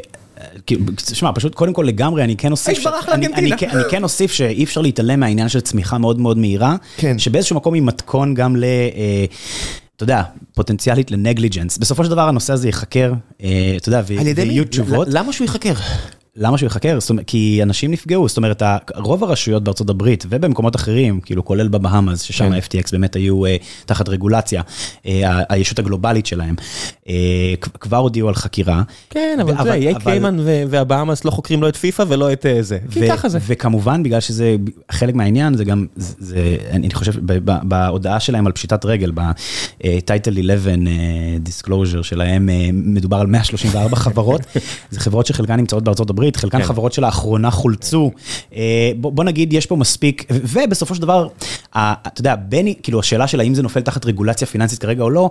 תשמע, פשוט קודם כל לגמרי, אני כן אוסיף... האיש ברח לארגנטינה. אני כן- אני כן אוסיף שאי אפשר להתעלם מהעניין של צמיחה מאוד מאוד מהירה. כן. שבאיזשהו מקום היא מתכון גם ל... אה, אתה יודע, פוטנציאלית לנגליג'נס. בסופו של דבר הנושא הזה ייחקר, אה, אתה יודע, ויהיו תשובות. למה שהוא ייחקר? למה שהוא ייחקר? זאת אומרת, כי אנשים נפגעו, זאת אומרת, רוב הרשויות בארצות הברית ובמקומות אחרים, כאילו כולל בבהאמאז, ששם כן. ה-FTX באמת היו uh, תחת רגולציה, uh, הישות הגלובלית שלהם, uh, כבר הודיעו על חקירה. כן, אבל זה, איי אבל- קיימן ו- והבאמאס לא חוקרים לא את פיפא ולא את אה, זה. כי ו- ככה זה. וכמובן, בגלל שזה חלק מהעניין, זה גם, זה, זה, אני חושב, בהודעה שלהם על פשיטת רגל, ב-Title 11 אה, Disclosure שלהם, אה, מדובר על 134 חברות, זה חברות שחלקן נמצאות בארצות הברית, חלקן כן. חברות שלאחרונה חולצו. אה, בוא בוא נגיד, יש פה מספיק, ובסופו של דבר, אתה יודע, בני, כאילו, השאלה של האם זה נופל תחת רגולציה פיננסית כרגע או לא,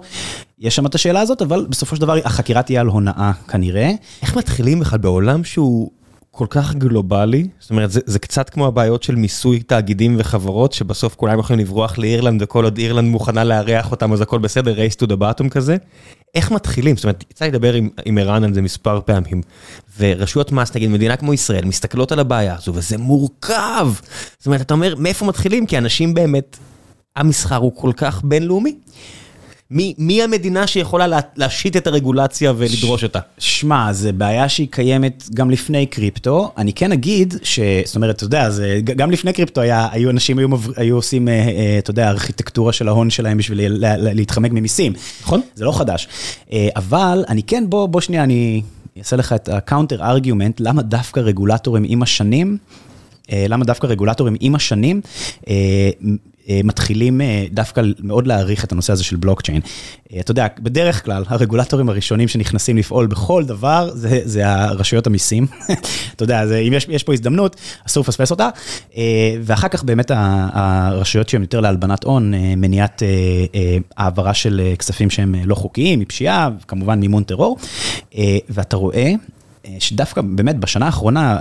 יש שם את השאלה הזאת, אבל בסופו של דבר החקירה תהיה על הונאה כנראה. איך מתחילים בכלל בעולם שהוא כל כך גלובלי? זאת אומרת, זה, זה קצת כמו הבעיות של מיסוי תאגידים וחברות, שבסוף כולם יכולים לברוח לאירלנד, וכל עוד אירלנד מוכנה לארח אותם, אז הכל בסדר, race to the bottom כזה. איך מתחילים? זאת אומרת, יצא לדבר עם, עם ערן על זה מספר פעמים, ורשויות מס, נגיד מדינה כמו ישראל, מסתכלות על הבעיה הזו, וזה מורכב. זאת אומרת, אתה אומר, מאיפה מתחילים? כי אנשים באמת, המסחר הוא כל כך בינלאומי. מי, מי המדינה שיכולה לה, להשית את הרגולציה ולדרוש אותה? שמע, זה בעיה שהיא קיימת גם לפני קריפטו. אני כן אגיד ש... זאת אומרת, אתה יודע, זה, גם לפני קריפטו היה, היו אנשים היו, עושים, אה, אה, אתה יודע, ארכיטקטורה של ההון שלהם בשביל ל- ל- להתחמק ממיסים. נכון. זה לא חדש. אה, אבל אני כן, בוא, בוא שנייה, אני אעשה לך את ה-counter argument, למה דווקא רגולטורים עם השנים, למה דווקא רגולטורים עם השנים מתחילים אה, דווקא מאוד להעריך את הנושא הזה של בלוקצ'יין. אה, אתה יודע, בדרך כלל הרגולטורים הראשונים שנכנסים לפעול בכל דבר זה, זה הרשויות המיסים. אתה יודע, זה, אם יש, יש פה הזדמנות, אסור לפספס אותה. אה, ואחר כך באמת הרשויות שהן יותר להלבנת הון, אה, מניעת אה, אה, העברה של אה, כספים שהם אה, לא חוקיים, מפשיעה, כמובן מימון טרור. אה, ואתה רואה... אה, שדווקא באמת בשנה האחרונה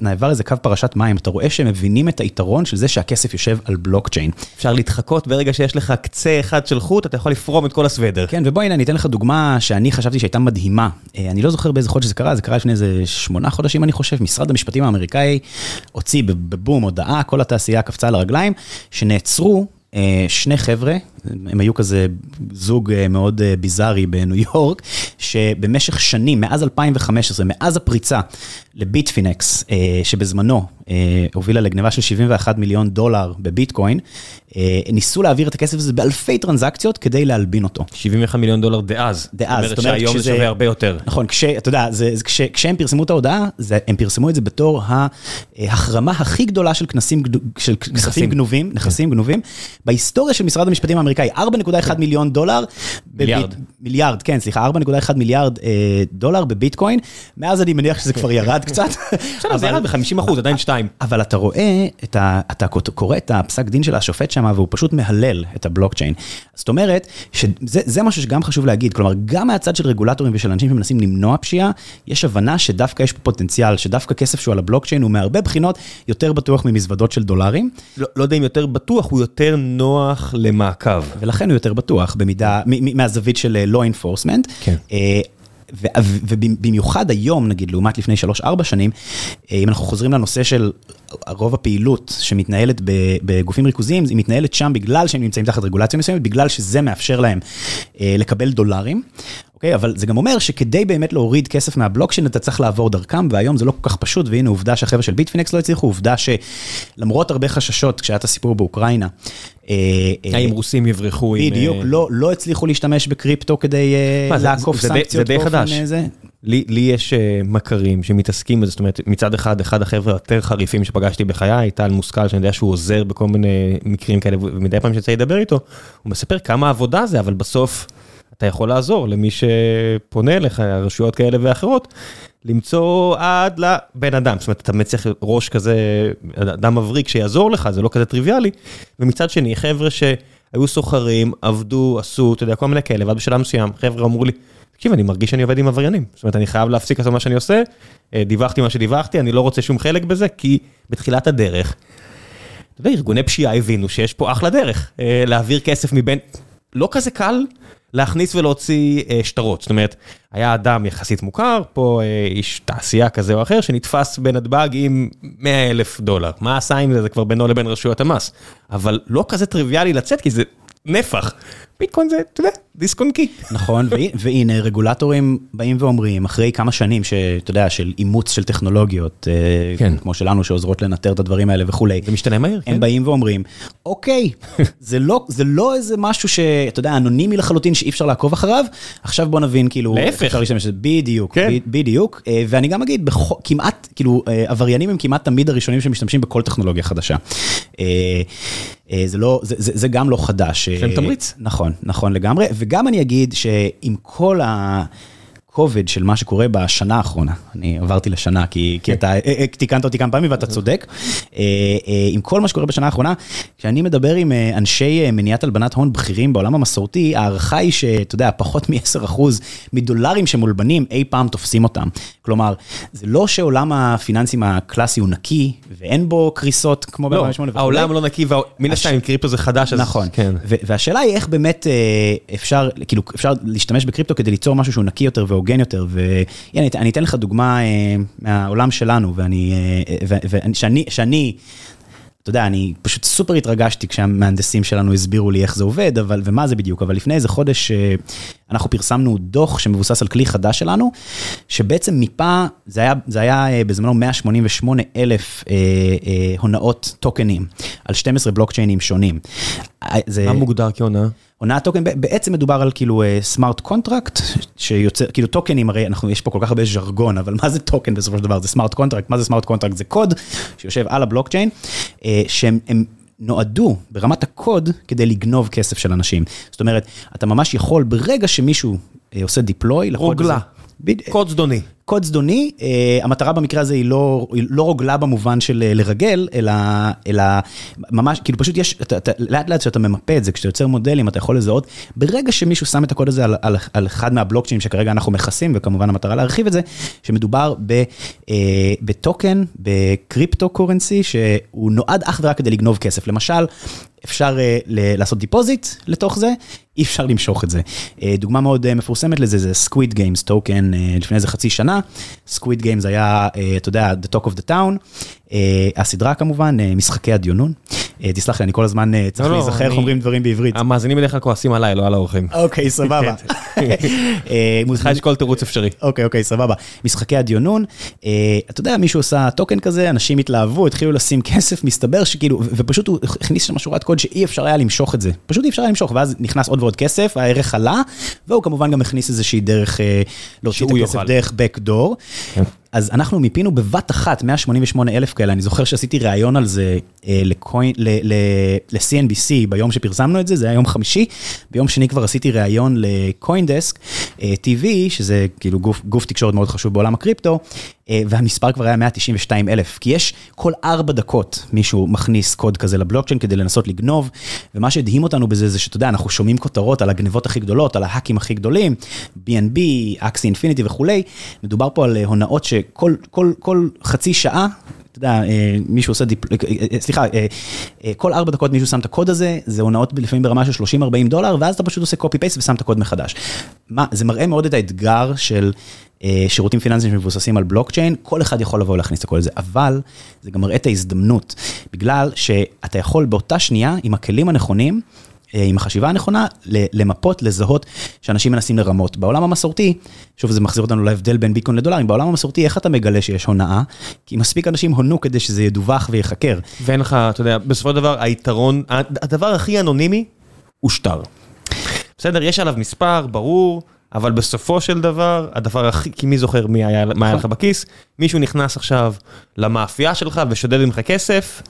נעבר איזה קו פרשת מים, אתה רואה שהם מבינים את היתרון של זה שהכסף יושב על בלוקצ'יין. אפשר להתחקות ברגע שיש לך קצה אחד של חוט, אתה יכול לפרום את כל הסוודר. כן, ובואי הנה, אני אתן לך דוגמה שאני חשבתי שהייתה מדהימה. אה, אני לא זוכר באיזה חודש זה קרה, זה קרה לפני איזה שמונה חודשים, אני חושב. משרד המשפטים האמריקאי הוציא בבום הודעה, כל התעשייה קפצה על הרגליים, שנעצרו אה, שני חבר'ה הם היו כזה זוג מאוד ביזארי בניו יורק, שבמשך שנים, מאז 2015, מאז הפריצה לביטפינקס, שבזמנו הובילה לגניבה של 71 מיליון דולר בביטקוין, ניסו להעביר את הכסף הזה באלפי טרנזקציות כדי להלבין אותו. 71 מיליון דולר דאז. דאז, זאת אומרת שהיום זה שווה הרבה יותר. נכון, כש, אתה יודע, זה, כש, כשהם פרסמו את ההודעה, זה, הם פרסמו את זה בתור ההחרמה הכי גדולה של כנסים, של כספים גנובים, נכסים גנובים, בהיסטוריה של משרד המשפטים האמריקאי, 4.1 מיליון דולר. מיליארד. מיליארד, כן, סליחה, 4.1 מיליארד אה, דולר בביטקוין, מאז אני מניח שזה כבר ירד קצת. בסדר, זה ירד ב-50 אחוז, עדיין שתיים. אבל אתה רואה, אתה קורא את הפסק דין של השופט שם, והוא פשוט מהלל את הבלוקצ'יין. זאת אומרת, שזה משהו שגם חשוב להגיד, כלומר, גם מהצד של רגולטורים ושל אנשים שמנסים למנוע פשיעה, יש הבנה שדווקא יש פה פוטנציאל, שדווקא כסף שהוא על הבלוקצ'יין הוא מהרבה בחינות יותר בטוח ממזוודות של דולרים. לא, לא יודע אם יותר בטוח, הוא יותר נוח למעקב. ולכן הוא יותר בטוח, במידה, מהזווית של law enforcement. כן. ובמיוחד היום, נגיד, לעומת לפני 3-4 שנים, אם אנחנו חוזרים לנושא של רוב הפעילות שמתנהלת בגופים ריכוזיים, היא מתנהלת שם בגלל שהם נמצאים תחת רגולציה מסוימת, בגלל שזה מאפשר להם לקבל דולרים. אוקיי? אבל זה גם אומר שכדי באמת להוריד כסף מהבלוקשן, אתה צריך לעבור דרכם, והיום זה לא כל כך פשוט, והנה עובדה שהחבר'ה של ביטפינקס לא הצליחו, עובדה שלמרות הרבה חששות, כשהיה את הסיפור באוקראינה, האם רוסים יברחו עם... בדיוק, לא הצליחו להשתמש בקריפטו כדי לעקוף סנקציות באופן זה. לי יש מכרים שמתעסקים בזה, זאת אומרת, מצד אחד, אחד החבר'ה היותר חריפים שפגשתי בחיי, טל מושכל, שאני יודע שהוא עוזר בכל מיני מקרים כאלה, ומדי פעם שיצא לדבר איתו, הוא מספר כמה עבודה זה, אבל בסוף אתה יכול לעזור למי שפונה אליך, רשויות כאלה ואחרות, למצוא עד לבן אדם, זאת אומרת, אתה באמת צריך ראש כזה, אדם מבריק שיעזור לך, זה לא כזה טריוויאלי, ומצד שני, חבר'ה שהיו סוחרים, עבדו, עשו, אתה יודע, כל מיני כאלה, ועד בשלב מסוים, חבר'ה אמרו לי, תקשיב, אני מרגיש שאני עובד עם עבריינים, זאת אומרת, אני חייב להפסיק לעשות מה שאני עושה, דיווחתי מה שדיווחתי, אני לא רוצה שום חלק בזה, כי בתחילת הדרך, אתה יודע, ארגוני פשיעה הבינו שיש פה אחלה דרך, להעביר כסף מבין, לא כזה קל. להכניס ולהוציא שטרות, זאת אומרת, היה אדם יחסית מוכר, פה איש תעשייה כזה או אחר, שנתפס בנתב"ג עם 100 אלף דולר. מה עשה עם זה? זה כבר בינו לבין רשויות המס. אבל לא כזה טריוויאלי לצאת, כי זה נפח. ביטקוין זה, אתה יודע, דיסק און קי. נכון, והנה רגולטורים באים ואומרים, אחרי כמה שנים שאתה יודע, של אימוץ של טכנולוגיות, כן. כמו שלנו שעוזרות לנטר את הדברים האלה וכולי. זה משתנה מהר, הם באים ואומרים, אוקיי, זה לא, זה לא איזה משהו שאתה יודע, אנונימי לחלוטין שאי אפשר לעקוב אחריו, עכשיו בוא נבין כאילו, להפך. אפשר להשתמש בזה, בדיוק, כן. בדיוק, ואני גם אגיד, כמעט, כאילו, עבריינים הם כמעט תמיד הראשונים שמשתמשים בכל טכנולוגיה חדשה. זה לא, זה, זה, זה גם לא חדש. יש להם תמריץ. נכון, נכון לגמרי, וגם אני אגיד שעם כל הכובד של מה שקורה בשנה האחרונה, אני עברתי לשנה כי, כי אתה תיקנת אותי כמה פעמים ואתה צודק, עם כל מה שקורה בשנה האחרונה, כשאני מדבר עם אנשי מניעת הלבנת הון בכירים בעולם המסורתי, ההערכה היא שאתה יודע, פחות מ-10% מדולרים שמולבנים אי פעם תופסים אותם. כלומר, זה לא שעולם הפיננסים הקלאסי הוא נקי, ואין בו קריסות כמו לא, ב-2008 וכו'. העולם לא נקי, ומן הסתם עם קריפטו זה חדש, אז נכון, כן. והשאלה היא איך באמת אפשר, כאילו, אפשר להשתמש בקריפטו כדי ליצור משהו שהוא נקי יותר והוגן יותר, והנה, אני אתן לך דוגמה מהעולם שלנו, ואני, שאני, שאני, אתה יודע, אני פשוט סופר התרגשתי כשהמהנדסים שלנו הסבירו לי איך זה עובד, אבל, ומה זה בדיוק, אבל לפני איזה חודש אנחנו פרסמנו דוח שמבוסס על כלי חדש שלנו, שבעצם מיפה, זה היה, זה היה בזמנו 188 אלף אה, אה, הונאות טוקנים, על 12 בלוקצ'יינים שונים. זה... מה מוגדר כהונאה? הונאת טוקן, בעצם מדובר על כאילו smart contract, שיוצר, כאילו טוקנים, הרי אנחנו, יש פה כל כך הרבה ז'רגון, אבל מה זה טוקן בסופו של דבר? זה smart contract, מה זה smart contract? זה קוד שיושב על הבלוקצ'יין, שהם נועדו ברמת הקוד כדי לגנוב כסף של אנשים. זאת אומרת, אתה ממש יכול, ברגע שמישהו עושה דיפלוי, רוגלה, קוד זדוני. קוד זדוני, המטרה במקרה הזה היא לא, היא לא רוגלה במובן של לרגל, אלא, אלא ממש, כאילו פשוט יש, אתה, אתה, לאט לאט כשאתה ממפה את זה, כשאתה יוצר מודלים, אתה יכול לזהות, ברגע שמישהו שם את הקוד הזה על, על, על אחד מהבלוקצ'יינים שכרגע אנחנו מכסים, וכמובן המטרה להרחיב את זה, שמדובר ב, אה, בטוקן, בקריפטו קורנסי, שהוא נועד אך ורק כדי לגנוב כסף. למשל, אפשר uh, לעשות deposit לתוך זה, אי אפשר למשוך את זה. Uh, דוגמה מאוד uh, מפורסמת לזה זה Squid Games token לפני איזה חצי שנה, Squid Games היה, uh, אתה יודע, the talk of the town, uh, הסדרה כמובן, uh, משחקי הדיונון, אה, תסלח לי, אני כל הזמן אה, צריך לא, לא, להיזכר איך אומרים דברים בעברית. המאזינים בדרך כלל כועסים עליי, לא על האורחים. אוקיי, סבבה. אה, לך יש כל תירוץ אפשרי. אוקיי, אוקיי, סבבה. משחקי הדיונון, אה, אתה יודע, מישהו עשה טוקן כזה, אנשים התלהבו, התחילו לשים כסף, מסתבר שכאילו, ופשוט הוא הכניס שם שורת קוד שאי אפשר היה למשוך את זה. פשוט אי אפשר היה למשוך, ואז נכנס עוד ועוד כסף, הערך עלה, והוא כמובן גם הכניס איזושהי דרך אה, להוציא את הכסף. דרך backdoor. אז אנחנו מיפינו בבת אחת 188 אלף כאלה, אני זוכר שעשיתי ראיון על זה אה, ל-CNBC ביום שפרסמנו את זה, זה היה יום חמישי, ביום שני כבר עשיתי ראיון לקוינדסק אה, TV, שזה כאילו גוף, גוף תקשורת מאוד חשוב בעולם הקריפטו, אה, והמספר כבר היה 192 אלף, כי יש כל ארבע דקות מישהו מכניס קוד כזה לבלוקצ'יין כדי לנסות לגנוב, ומה שהדהים אותנו בזה זה שאתה יודע, אנחנו שומעים כותרות על הגנבות הכי גדולות, על ה-hackים הכי גדולים, BNB, Axie Infinity וכולי, מדובר פה על הונאות שכל כל, כל חצי שעה, אתה יודע, אה, מישהו עושה dep... אה, אה, סליחה, כל ארבע דקות מישהו שם את הקוד הזה, זה הונאות לפעמים ברמה של 30-40 דולר, ואז אתה פשוט עושה copy paste ושם את הקוד מחדש. מה, זה מראה מאוד את האתגר של שירותים פיננסיים שמבוססים על בלוקצ'יין, כל אחד יכול לבוא ולהכניס את הקוד הזה, אבל זה גם מראה את ההזדמנות, בגלל שאתה יכול באותה שנייה, עם הכלים הנכונים, עם החשיבה הנכונה, למפות, לזהות שאנשים מנסים לרמות. בעולם המסורתי, שוב זה מחזיר אותנו להבדל בין ביטקוין לדולרים, בעולם המסורתי איך אתה מגלה שיש הונאה? כי מספיק אנשים הונו כדי שזה ידווח וייחקר. ואין לך, אתה יודע, בסופו של דבר, היתרון, הדבר הכי אנונימי הוא שטר. בסדר, יש עליו מספר, ברור, אבל בסופו של דבר, הדבר הכי, כי מי זוכר מי היה, מה היה לך בכיס, מישהו נכנס עכשיו למאפייה שלך ושודד ממך כסף,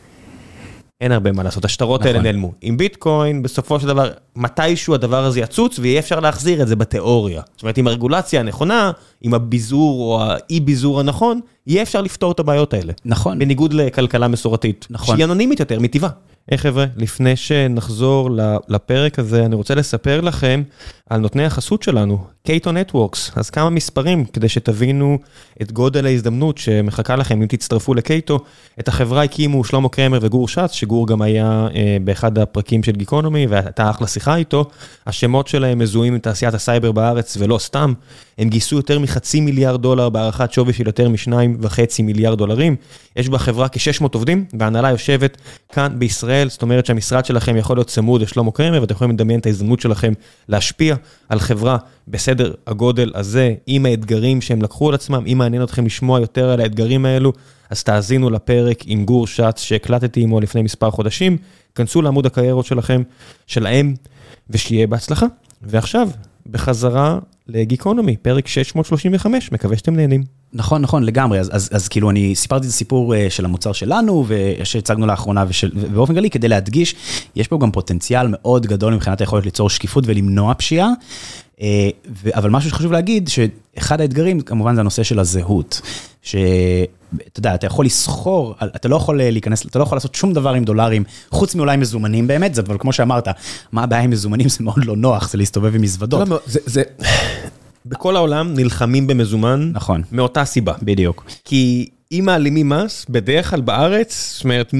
אין הרבה מה לעשות, השטרות האלה נכון. נעלמו. עם ביטקוין, בסופו של דבר, מתישהו הדבר הזה יצוץ ויהיה אפשר להחזיר את זה בתיאוריה. זאת אומרת, עם הרגולציה הנכונה, עם הביזור או האי ביזור הנכון, יהיה אפשר לפתור את הבעיות האלה. נכון. בניגוד לכלכלה מסורתית, נכון. שהיא אנונימית יותר מטבעה. היי חבר'ה, לפני שנחזור לפרק הזה, אני רוצה לספר לכם על נותני החסות שלנו, קייטו נטוורקס. אז כמה מספרים כדי שתבינו את גודל ההזדמנות שמחכה לכם אם תצטרפו לקייטו. את החברה הקימו שלמה קרמר וגור שץ, שגור גם היה אה, באחד הפרקים של גיקונומי, והייתה אחלה שיחה איתו. השמות שלהם מזוהים עם תעשיית הסייבר בארץ, ולא סתם. הם גייסו יותר מחצי מיליארד דולר בהערכת שווי של יותר משניים וחצי מיליארד דולרים. יש בחברה כ-600 עובדים, וההנהלה יושבת כאן בישראל, זאת אומרת שהמשרד שלכם יכול להיות צמוד לשלמה קרמר, ואתם יכולים לדמיין את ההזדמנות שלכם להשפיע על חברה בסדר הגודל הזה, עם האתגרים שהם לקחו על עצמם. אם מעניין אתכם לשמוע יותר על האתגרים האלו, אז תאזינו לפרק עם גור שץ שהקלטתי עמו לפני מספר חודשים. כנסו לעמוד הקריירות שלכם, שלהם, ושיהיה בהצלחה. ועכשיו, בחזרה לגיקונומי, פרק 635, מקווה שאתם נהנים. נכון, נכון, לגמרי. אז, אז, אז כאילו אני סיפרתי את הסיפור אה, של המוצר שלנו ושהצגנו לאחרונה ושל, ובאופן כללי כדי להדגיש, יש פה גם פוטנציאל מאוד גדול מבחינת היכולת ליצור שקיפות ולמנוע פשיעה. אה, אבל משהו שחשוב להגיד, שאחד האתגרים כמובן זה הנושא של הזהות. שאתה יודע, אתה יכול לסחור, אתה לא יכול אה, להיכנס, אתה לא יכול לעשות שום דבר עם דולרים, חוץ מאולי מזומנים באמת, אבל כמו שאמרת, מה הבעיה עם מזומנים זה מאוד לא נוח, זה להסתובב עם מזוודות. לא, זה, זה... בכל העולם נלחמים במזומן, נכון. מאותה סיבה. בדיוק. כי אם מעלימים מס, בדרך כלל בארץ, זאת אומרת,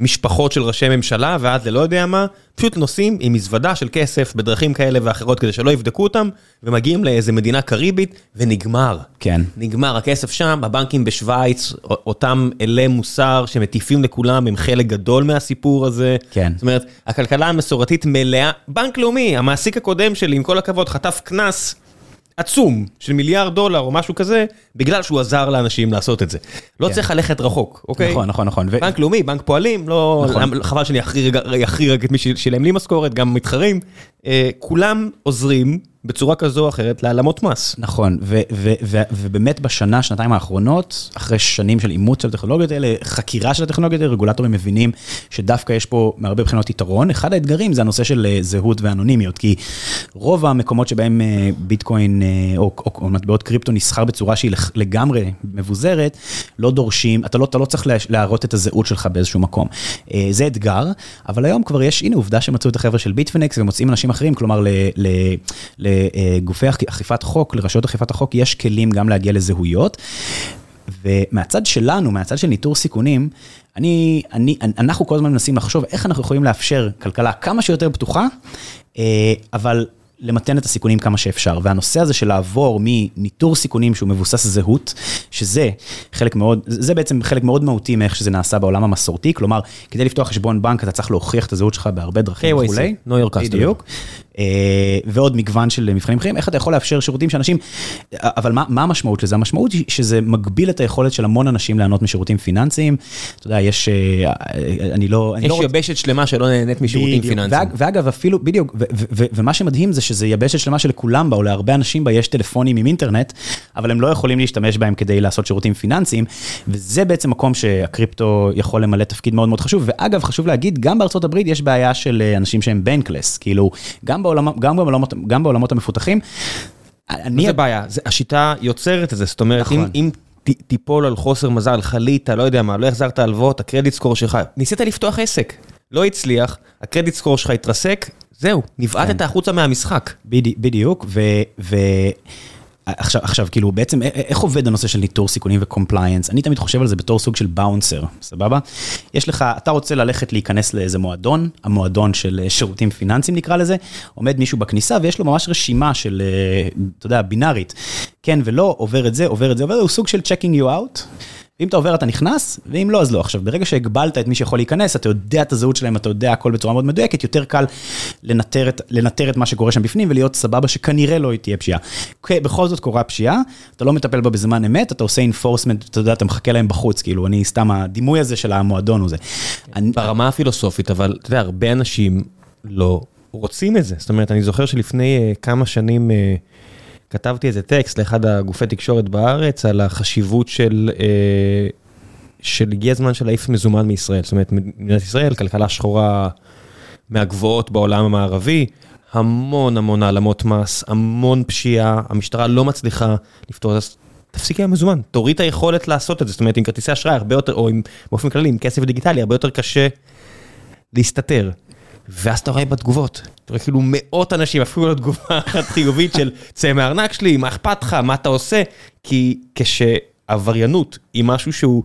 ממשפחות של ראשי ממשלה ועד ללא יודע מה, פשוט נוסעים עם מזוודה של כסף בדרכים כאלה ואחרות כדי שלא יבדקו אותם, ומגיעים לאיזה מדינה קריבית, ונגמר. כן. נגמר, הכסף שם, הבנקים בשוויץ, אותם אלי מוסר שמטיפים לכולם, הם חלק גדול מהסיפור הזה. כן. זאת אומרת, הכלכלה המסורתית מלאה, בנק לאומי, המעסיק הקודם שלי, עם כל הכבוד, חטף קנס עצום של מיליארד דולר או משהו כזה, בגלל שהוא עזר לאנשים לעשות את זה. לא כן. צריך ללכת רחוק, אוקיי? נכון, נכון, נכון. ו- בנק לאומי, בנק פועלים, לא... נכון. חבל שאני אחריג רק את מי ששילם לי משכורת, גם מתחרים. אה, כולם עוזרים בצורה כזו או אחרת להעלמות מס. נכון, ובאמת בשנה, שנתיים האחרונות, אחרי שנים של אימוץ של הטכנולוגיות האלה, חקירה של הטכנולוגיות האלה, רגולטורים מבינים שדווקא יש פה מהרבה בחינות יתרון. אחד האתגרים זה הנושא של אה, זהות ואנונימיות, כי רוב המקומות שבהם אה, ביטקוין אה, או, או, או מטבעות קריפטו נסחר בצורה שהיא לגמרי מבוזרת, לא דורשים, אתה לא, אתה לא צריך לה- להראות את הזהות שלך באיזשהו מקום. זה אתגר, אבל היום כבר יש, הנה עובדה שמצאו את החבר'ה של ביטפנקס ומוצאים אנשים אחרים, כלומר ל- ל- לגופי אכיפת חוק, לרשויות אכיפת החוק, יש כלים גם להגיע לזהויות. ומהצד שלנו, מהצד של ניטור סיכונים, אני, אני, אנחנו כל הזמן מנסים לחשוב איך אנחנו יכולים לאפשר כלכלה כמה שיותר פתוחה, אה, אבל למתן את הסיכונים כמה שאפשר. והנושא הזה של לעבור מניטור סיכונים שהוא מבוסס זהות, שזה חלק מאוד, זה בעצם חלק מאוד מהותי מאיך שזה נעשה בעולם המסורתי, כלומר, כדי לפתוח חשבון בנק אתה צריך להוכיח את הזהות שלך בהרבה דרכים וכולי. KYC, know your customer. בדיוק. אה, ועוד מגוון של מבחנים אחרים, איך אתה יכול לאפשר שירותים שאנשים, אבל מה, מה המשמעות לזה? המשמעות היא שזה מגביל את היכולת של המון אנשים ליהנות משירותים פיננסיים. אתה יודע, יש, אה, אני לא... אני יש לא יבשת שלמה שלא נהנית משירותים בדיוק. פיננסיים. ואג- ואגב, אפילו, בדיוק, ו- ו- ו- ומה שמדהים זה שזה יבשת שלמה שלכולם בה, או להרבה אנשים בה יש טלפונים עם אינטרנט, אבל הם לא יכולים להשתמש בהם כדי לעשות שירותים פיננסיים, וזה בעצם מקום שהקריפטו יכול למלא תפקיד מאוד מאוד חשוב. ואגב, חשוב להגיד, גם בארצות הברית יש בעיה של אה, אנשים שהם בנקלס, כאילו, גם בעולמות, גם בעולמות, גם בעולמות המפותחים. אני, זה בעיה, זה- השיטה יוצרת את זה, זאת אומרת, אם- נכון. אם ת- תיפול על חוסר מזל, חלית, לא יודע מה, לא החזרת הלוואות, ה-credit score שלך, ניסית לפתוח עסק, לא הצליח, הקרדיט score שלך התרסק, זהו, נבעטת החוצה מהמשחק. בדי, בדיוק, ו... ו... עכשיו, עכשיו, כאילו, בעצם, איך עובד הנושא של ניטור סיכונים ו-compliance? אני תמיד חושב על זה בתור סוג של bouncer, סבבה? יש לך, אתה רוצה ללכת להיכנס לאיזה מועדון, המועדון של אה, שירותים פיננסיים נקרא לזה, עומד מישהו בכניסה ויש לו ממש רשימה של, אה, אתה יודע, בינארית, כן ולא, עובר את זה, עובר את זה, עובר, הוא סוג של checking you out. אם אתה עובר אתה נכנס, ואם לא אז לא. עכשיו, ברגע שהגבלת את מי שיכול להיכנס, אתה יודע את הזהות שלהם, אתה יודע הכל בצורה מאוד מדויקת, יותר קל לנטר את, לנטר את מה שקורה שם בפנים ולהיות סבבה שכנראה לא תהיה פשיעה. אוקיי, בכל זאת קורה פשיעה, אתה לא מטפל בה בזמן אמת, אתה עושה enforcement, אתה יודע, אתה מחכה להם בחוץ, כאילו, אני סתם, הדימוי הזה של המועדון הוא זה. אני, ברמה הפילוסופית, אבל אתה יודע, הרבה אנשים לא רוצים את זה. זאת אומרת, אני זוכר שלפני אה, כמה שנים אה, כתבתי איזה טקסט לאחד הגופי תקשורת בארץ על החשיבות של, אה, של הגיע הזמן של להעיף מזומן מישראל. זאת אומרת, מדינת ישראל, כלכלה שחורה מהגבוהות בעולם המערבי, המון המון העלמות מס, המון פשיעה, המשטרה לא מצליחה לפתור את זה. תפסיקי עם מזומן, תוריד את היכולת לעשות את זה, זאת אומרת עם כרטיסי אשראי הרבה יותר, או עם, באופן כללי עם כסף דיגיטלי, הרבה יותר קשה להסתתר. ואז אתה רואה בתגובות, אתה רואה כאילו מאות אנשים, אפילו לא תגובה אחת חיובית של צא מהארנק שלי, מה אכפת לך, מה אתה עושה? כי כשעבריינות היא משהו שהוא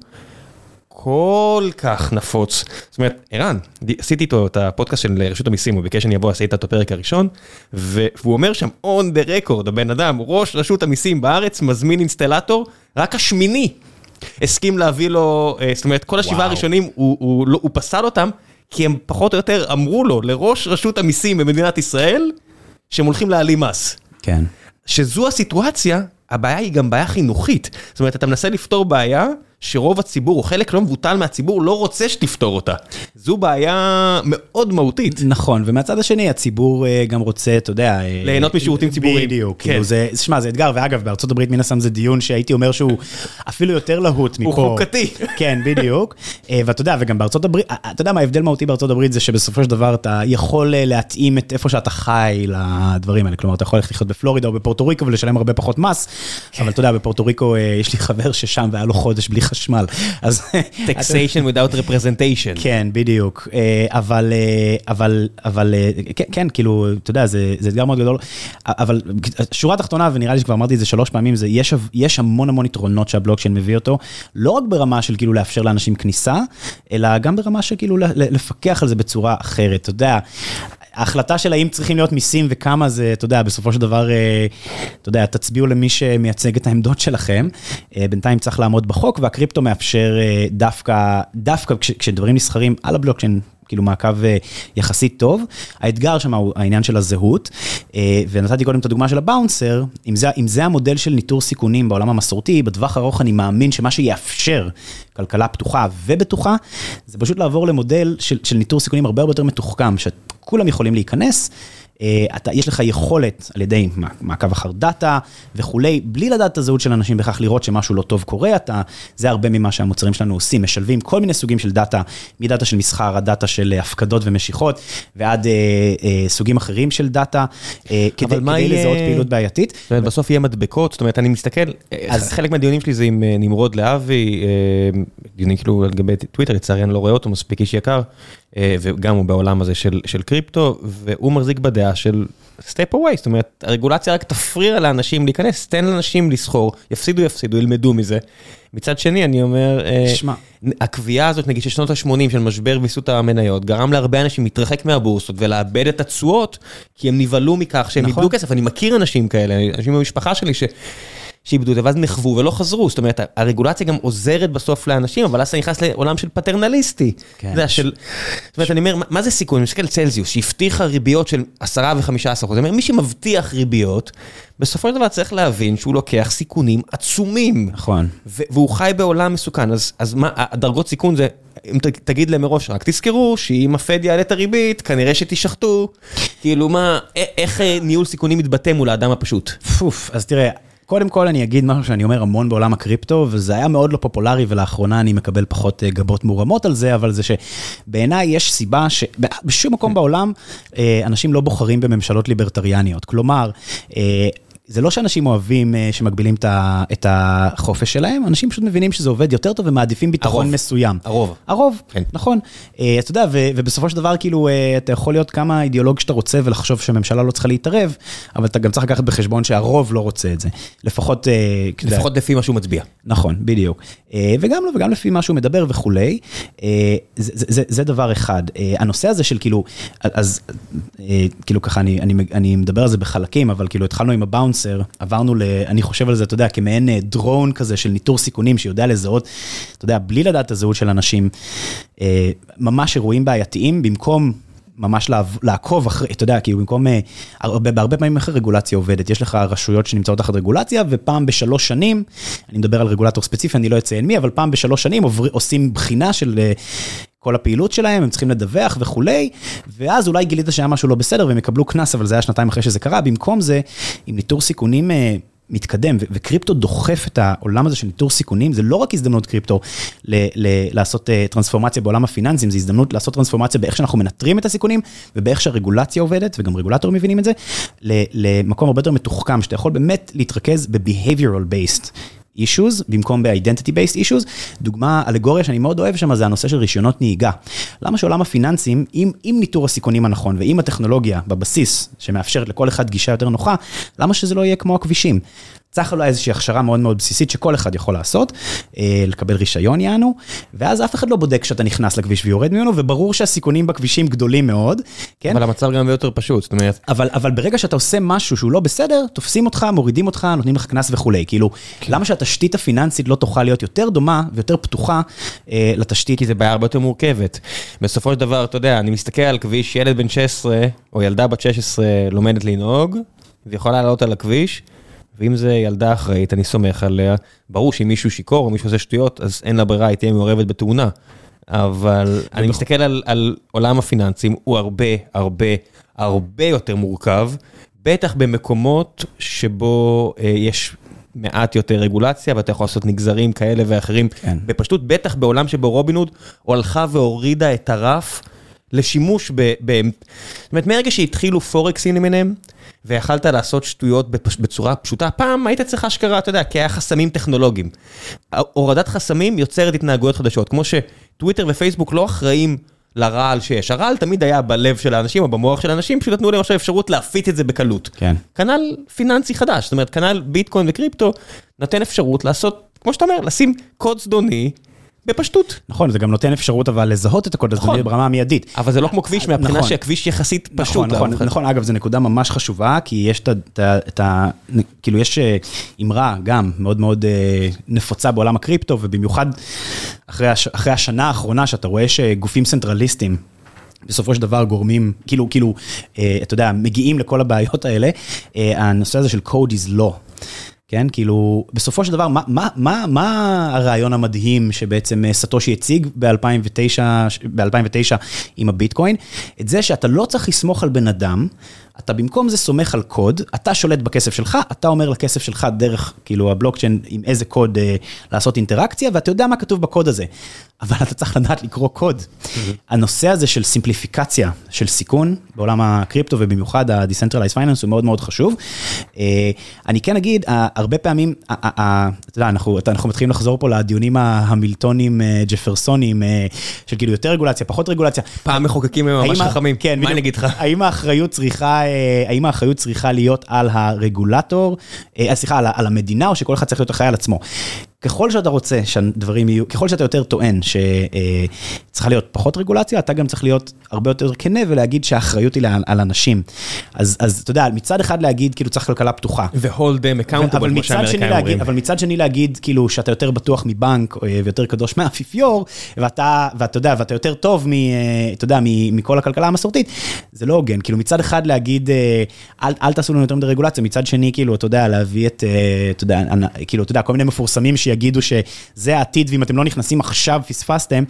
כל כך נפוץ, זאת אומרת, ערן, עשיתי איתו את הפודקאסט של רשות המיסים, הוא ביקש שאני אבוא, עשיתי את הפרק הראשון, והוא אומר שם, on the record, הבן אדם, ראש רשות המיסים בארץ, מזמין אינסטלטור, רק השמיני הסכים להביא לו, אה, זאת אומרת, כל השבעה. הראשונים, הוא, הוא, לא, הוא פסל אותם, כי הם פחות או יותר אמרו לו, לראש רשות המיסים במדינת ישראל, שהם הולכים להעלים מס. כן. שזו הסיטואציה, הבעיה היא גם בעיה חינוכית. זאת אומרת, אתה מנסה לפתור בעיה שרוב הציבור, או חלק לא מבוטל מהציבור, לא רוצה שתפתור אותה. זו בעיה מאוד מהותית. נכון, ומהצד השני הציבור אה, גם רוצה, אתה יודע... אה, ליהנות משירותים ציבוריים. בדיוק, כן. כאילו זה, שמע, זה אתגר, ואגב, בארצות הברית מן הסתם זה דיון שהייתי אומר שהוא אפילו יותר להוט מפה. הוא חוקתי. כן, בדיוק. אה, ואתה יודע, וגם בארצות הברית, אתה יודע מה ההבדל מהותי בארצות הברית זה שבסופו של דבר אתה יכול להתאים את איפה שאתה חי לדברים האלה. כלומר, אתה יכול ללכת לחיות בפלורידה או בפורטו ריקו ולשלם הרבה פחות מס, כן. אבל אתה יודע, בפורטו ריקו יש לי חבר ששם והיה לו חודש בלי חשמל. אז... taxation without representation. כן, בדיוק. אה, אבל, אה, אבל, אבל, אה, כן, כן, כאילו, אתה יודע, זה, זה אתגר מאוד גדול. אבל שורה תחתונה, ונראה לי שכבר אמרתי את זה שלוש פעמים, זה יש, יש המון המון יתרונות שהבלוקצ'יין מביא אותו, לא רק ברמה של כאילו לאפשר לאנשים כניסה, אלא גם ברמה של כאילו לפקח על זה בצורה אחרת, אתה יודע. ההחלטה של האם צריכים להיות מיסים וכמה זה, אתה יודע, בסופו של דבר, אה, אתה יודע, תצביעו למי שמייצג את העמדות שלכם. אה, בינתיים צריך לעמוד בחוק, והקריפטו מאפשר אה, דווקא, דווקא כש- כשדברים נסחרים על הבלוקצ'יין, כאילו מעקב אה, יחסית טוב. האתגר שם הוא העניין של הזהות, אה, ונתתי קודם את הדוגמה של הבאונסר, אם זה, אם זה המודל של ניטור סיכונים בעולם המסורתי, בטווח הארוך אני מאמין שמה שיאפשר כלכלה פתוחה ובטוחה, זה פשוט לעבור למודל של, של ניטור סיכונים הרבה הרבה יותר מתוחכם, שכולם יכולים להיכנס. אה, אתה, יש לך יכולת על ידי מע- מעקב אחר דאטה וכולי, בלי לדעת את הזהות של אנשים בכך לראות שמשהו לא טוב קורה, אתה, זה הרבה ממה שהמוצרים שלנו עושים, משלבים כל מיני סוגים של דאטה, מדאטה של מסחר, עד דאטה של אה, הפקדות ומשיכות, ועד אה, אה, סוגים אחרים של דאטה, אה, כדי, כדי יהיה- לזהות פעילות בעייתית. זאת אומרת, בסוף יהיה מתווכחות, זאת אומרת, אני מסתכל, אז אז- חלק מהדיונים שלי זה עם אה, נמרוד להבי, אה, דיונים כאילו על גבי טוויטר, לצערי אני לא רואה אותו, מספיק איש יקר, וגם הוא בעולם הזה של, של קריפטו, והוא מחזיק בדעה של step away, זאת אומרת, הרגולציה רק תפריע לאנשים להיכנס, תן לאנשים לסחור, יפסידו, יפסידו, ילמדו מזה. מצד שני, אני אומר, שמע. הקביעה הזאת, נגיד, של שנות ה-80 של משבר ויסות המניות, גרם להרבה אנשים להתרחק מהבורסות ולאבד את התשואות, כי הם נבהלו מכך שהם נכון. איבדו כסף. אני מכיר אנשים כאלה, אנשים במשפחה שלי ש... שאיבדו את זה, ואז נחוו ולא חזרו. זאת אומרת, הרגולציה גם עוזרת בסוף לאנשים, אבל אז אתה נכנס לעולם של פטרנליסטי. כן. יודע, של... זאת אומרת, אני אומר, מה- זה סיכון? אני מסתכל על צלזיוס, שהבטיחה ריביות של 10 ו-15 אחוז. מי שמבטיח ריביות, בסופו של דבר צריך להבין שהוא לוקח סיכונים עצומים. נכון. והוא חי בעולם מסוכן, אז, אז מה, הדרגות סיכון זה, אם ת, תגיד להם מראש, רק תזכרו שאם הפד יעלה את הריבית, כנראה שתשחטו. כאילו מה, איך אה, ניהול סיכונים מתבטא מול האדם הפשוט? פוף, אז תראה, קודם כל אני אגיד משהו שאני אומר המון בעולם הקריפטו, וזה היה מאוד לא פופולרי, ולאחרונה אני מקבל פחות אה, גבות מורמות על זה, אבל זה שבעיניי יש סיבה שבשום מקום בעולם אה, אנשים לא בוחרים בממשלות ליברטריאניות. כלומר, אה, זה לא שאנשים אוהבים אה, שמגבילים את החופש שלהם, אנשים פשוט מבינים שזה עובד יותר טוב ומעדיפים ביטחון הרוב. מסוים. הרוב. הרוב, כן. נכון. אה, אתה יודע, ובסופו של דבר, כאילו, אה, אתה יכול להיות כמה אידיאולוג שאתה רוצה ולחשוב שהממשלה לא צריכה להתערב, אבל אתה גם צריך לקחת בחשבון שהרוב לא רוצה את זה. לפחות... לפחות לפי מה שהוא מצביע. נכון, בדיוק. וגם לא, וגם לפי מה שהוא מדבר וכולי. זה, זה, זה, זה דבר אחד. הנושא הזה של כאילו, אז כאילו ככה, אני, אני, אני מדבר על זה בחלקים, אבל כאילו התחלנו עם הבאונסר, עברנו ל... אני חושב על זה, אתה יודע, כמעין אה, דרון כזה של ניטור סיכונים, שיודע לזהות, אתה יודע, בלי לדעת את הזהות של אנשים, אה, ממש אירועים בעייתיים, במקום... ממש לעקוב אחרי, אתה יודע, כאילו במקום, אה, הרבה, בהרבה פעמים איך הרגולציה עובדת, יש לך רשויות שנמצאות תחת רגולציה, ופעם בשלוש שנים, אני מדבר על רגולטור ספציפי, אני לא אציין מי, אבל פעם בשלוש שנים עובר, עושים בחינה של אה, כל הפעילות שלהם, הם צריכים לדווח וכולי, ואז אולי גילית שהיה משהו לא בסדר והם יקבלו קנס, אבל זה היה שנתיים אחרי שזה קרה, במקום זה, עם ניטור סיכונים אה, מתקדם, וקריפטו דוחף את העולם הזה של ניטור סיכונים, זה לא רק הזדמנות קריפטו לעשות אה, טרנספורמציה בעולם הפיננסים, זה הזדמנות לעשות טרנספורמציה באיך שאנחנו מנטרים את הסיכונים, ובאיך שהרגולציה עובדת, וגם רגולטורים מבינים את זה, למקום הרבה יותר מתוחכם, שאתה יכול באמת להתרכז ב-behavioral based. Issues במקום ב-identity based issues. דוגמה, אלגוריה שאני מאוד אוהב שם זה הנושא של רישיונות נהיגה. למה שעולם הפיננסים, עם, עם ניטור הסיכונים הנכון ועם הטכנולוגיה בבסיס שמאפשרת לכל אחד גישה יותר נוחה, למה שזה לא יהיה כמו הכבישים? צריך אולי איזושהי הכשרה מאוד מאוד בסיסית שכל אחד יכול לעשות, אה, לקבל רישיון יענו, ואז אף אחד לא בודק כשאתה נכנס לכביש ויורד ממנו, וברור שהסיכונים בכבישים גדולים מאוד, כן? אבל המצב גם יותר פשוט, זאת אומרת, אבל, אבל ברגע שאתה עושה משהו שהוא לא בסדר, תופסים אותך, מורידים אותך, נותנים לך קנס וכולי. כאילו, למה שהתשתית הפיננסית לא תוכל להיות יותר דומה ויותר פתוחה אה, לתשתית? כי זה בעיה הרבה יותר מורכבת. בסופו של דבר, אתה יודע, אני מסתכל על כביש, ילד בן 16 או ילדה בת 16 לומדת לנהוג, ויכולה לעלות על הכביש, ואם זה ילדה אחראית, אני סומך עליה. ברור שאם מישהו שיכור או מישהו עושה שטויות, אז אין לה ברירה, היא תהיה מעורבת בתאונה. אבל אני מסתכל על, על עולם הפיננסים, הוא הרבה, הרבה, הרבה יותר מורכב, בטח במקומות שבו אה, יש מעט יותר רגולציה, ואתה יכול לעשות נגזרים כאלה ואחרים. כן. בפשטות, בטח בעולם שבו רובינהוד הלכה והורידה את הרף לשימוש ב... ב... זאת אומרת, מרגע שהתחילו פורקסים למיניהם, ויכלת לעשות שטויות. בצורה פשוטה, פעם היית צריך אשכרה, אתה יודע, כי היה חסמים טכנולוגיים. הורדת חסמים יוצרת התנהגויות חדשות, כמו שטוויטר ופייסבוק לא אחראים לרעל שיש. הרעל תמיד היה בלב של האנשים או במוח של האנשים, פשוט נתנו להם עכשיו אפשרות להפיץ את זה בקלות. כן. כנ"ל פיננסי חדש, זאת אומרת, כנ"ל ביטקוין וקריפטו, נותן אפשרות לעשות, כמו שאתה אומר, לשים קוד זדוני בפשטות. נכון, זה גם נותן אפשרות אבל לזהות את הקוד הזדוני נכון. ברמה המיידית. אבל זה לא כמו כביש, מהבחינה נכון. שהכביש יחסית פשוט. נכון, נכון, אחד. נכון, אגב, זו נקודה ממש חשובה, כי יש את ה- כאילו, יש אה, אמרה גם מאוד מאוד אה, נפוצה בעולם הקריפטו, ובמיוחד אחרי הש- אחרי השנה האחרונה, שאתה רואה שגופים סנטרליסטים, בסופו של דבר גורמים, כאילו, כאילו, אה, אתה יודע, מגיעים לכל הבעיות האלה, הנושא הזה של code is law. כן, כאילו, בסופו של דבר, מה, מה, מה, מה הרעיון המדהים שבעצם אה, סטושי הציג ב-2009, ב-2009 עם הביטקוין? את זה שאתה לא צריך לסמוך על בן אדם, אתה במקום זה סומך על קוד, אתה שולט בכסף שלך, אתה אומר לכסף שלך דרך, כאילו, הבלוקצ'יין, עם איזה קוד אה, לעשות אינטראקציה, ואתה יודע מה כתוב בקוד הזה. אבל אתה צריך לדעת לקרוא קוד. הנושא הזה של סימפליפיקציה של סיכון בעולם הקריפטו ובמיוחד ה-Decentralized Finance הוא מאוד מאוד חשוב. אה, אני כן אגיד, אה, הרבה פעמים, אה, אה, אה, אתה יודע, אנחנו אנחנו מתחילים לחזור פה לדיונים המילטונים, אה, ג'פרסונים, אה, של כאילו יותר רגולציה, פחות רגולציה. פעם מחוקקים הם ממש חכמים. כן, מה. אני אגיד לך? האם האחריות צריכה, האם האחריות צריכה להיות על הרגולטור, אה, סליחה, על ה- על המדינה, או שכל אחד צריך להיות אחראי על עצמו? ככל שאתה רוצה שהדברים יהיו, ככל שאתה יותר טוען שצריכה להיות פחות רגולציה, אתה גם צריך להיות הרבה יותר כנה ולהגיד שהאחריות היא על, אנשים. אז, אז אתה יודע, מצד אחד להגיד כאילו צריך כלכלה פתוחה. ו-hold them accountable, כמו שהאמריקאים אומרים. אבל מצד שני להגיד כאילו שאתה יותר בטוח מבנק אה, ויותר קדוש מהאפיפיור, ואתה, ואתה יודע, ואתה יותר טוב מ, אה, אתה יודע, מכל הכלכלה המסורתית, זה לא הוגן. כאילו מצד אחד להגיד, אה, אל, אל תעשו לנו יותר מדי רגולציה, מצד שני כאילו, אתה יודע, להביא את, אה, אתה יודע, כאילו, אתה יודע, כל מיני מפורסמים שיגידו שזה העתיד, ואם אתם לא נכנסים עכשיו פספסתם,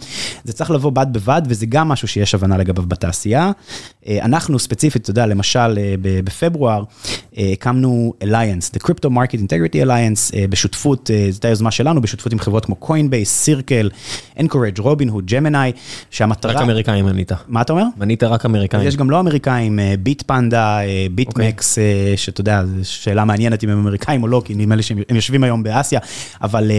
זה צריך לבוא בד בבד, וזה גם משהו שיש הבנה לגביו בתעשייה. אה, אנחנו ספציפית, אתה יודע, למשל, אה, בפברואר, אה, הקמנו Alliance, The Crypto Market Integrity Alliance, בשותפות, אה, זו הייתה יוזמה שלנו, בשותפות עם חברות כמו Coinbase, סירקל, Anchorage, Robinhood, Gemini, שהמטרה... רק אמריקאים מנית. מה אתה אומר? מנית רק אמריקאים. יש גם לא אמריקאים, Bitpanda, BitMEX, שאתה יודע, שאלה מעניינת אם הם אמריקאים או לא, כי נדמה לי שהם הם יושבים היום באסיה, אבל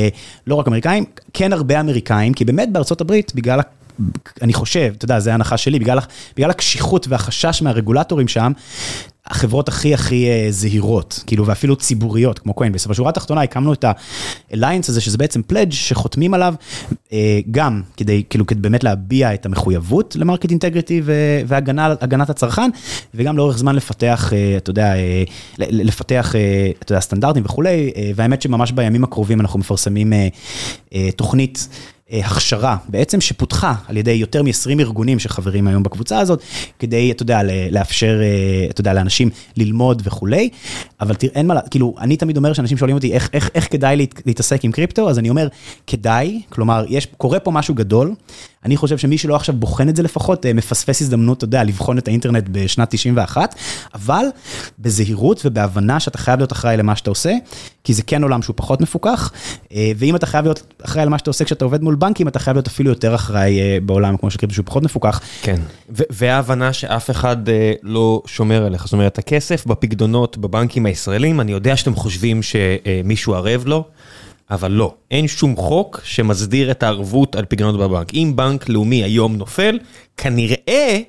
לא רק אמריקאים, כן הרבה אמריקאים, כי באמת בארצות הברית, בגלל, אני חושב, אתה יודע, זו ההנחה שלי, בגלל, בגלל הקשיחות והחשש מהרגולטורים שם, החברות הכי הכי אה, זהירות, כאילו, ואפילו ציבוריות, כמו Coinbase. אבל בשורה התחתונה הקמנו את ה-Alliance הזה, שזה בעצם pledge שחותמים עליו, אה, גם כדי, כאילו, כדי באמת להביע את המחויבות למרקט אינטגריטי והגנת הצרכן, וגם לאורך זמן לפתח, אה, אתה יודע, לפתח, אתה יודע, סטנדרטים וכולי, והאמת שממש בימים הקרובים אנחנו מפרסמים תוכנית. אה, הכשרה בעצם שפותחה על ידי יותר מ-20 ארגונים שחברים היום בקבוצה הזאת, כדי, אתה יודע, לאפשר, אה, אתה יודע, לאנשים ללמוד וכולי, אבל תראה, אין מה, כאילו, אני תמיד אומר שאנשים שואלים אותי איך, איך, איך כדאי להת, להתעסק עם קריפטו, אז אני אומר, כדאי, כלומר, יש, קורה פה משהו גדול, אני חושב שמי שלא עכשיו בוחן את זה לפחות, אה, מפספס הזדמנות, אתה יודע, לבחון את האינטרנט בשנת 91, אבל בזהירות ובהבנה שאתה חייב להיות אחראי למה שאתה עושה, כי זה כן עולם שהוא פחות מפוקח, אה, ואם אתה חייב להיות אחראי למה שאתה עושה כשאתה עובד מול בנקים, אתה חייב להיות אפילו יותר אחראי אה, בעולם כמו שקריפטו שהוא פחות מפוקח. כן, וההבנה שאף אחד לא שומר עליך, זאת אומרת, הכסף בפקדונות בבנקים הישראלים, אני יודע שאתם חושבים שמישהו ערב לו, אבל לא, אין שום חוק שמסדיר את הערבות על פקדונות בבנק. אם בנק לאומי היום נופל, כנראה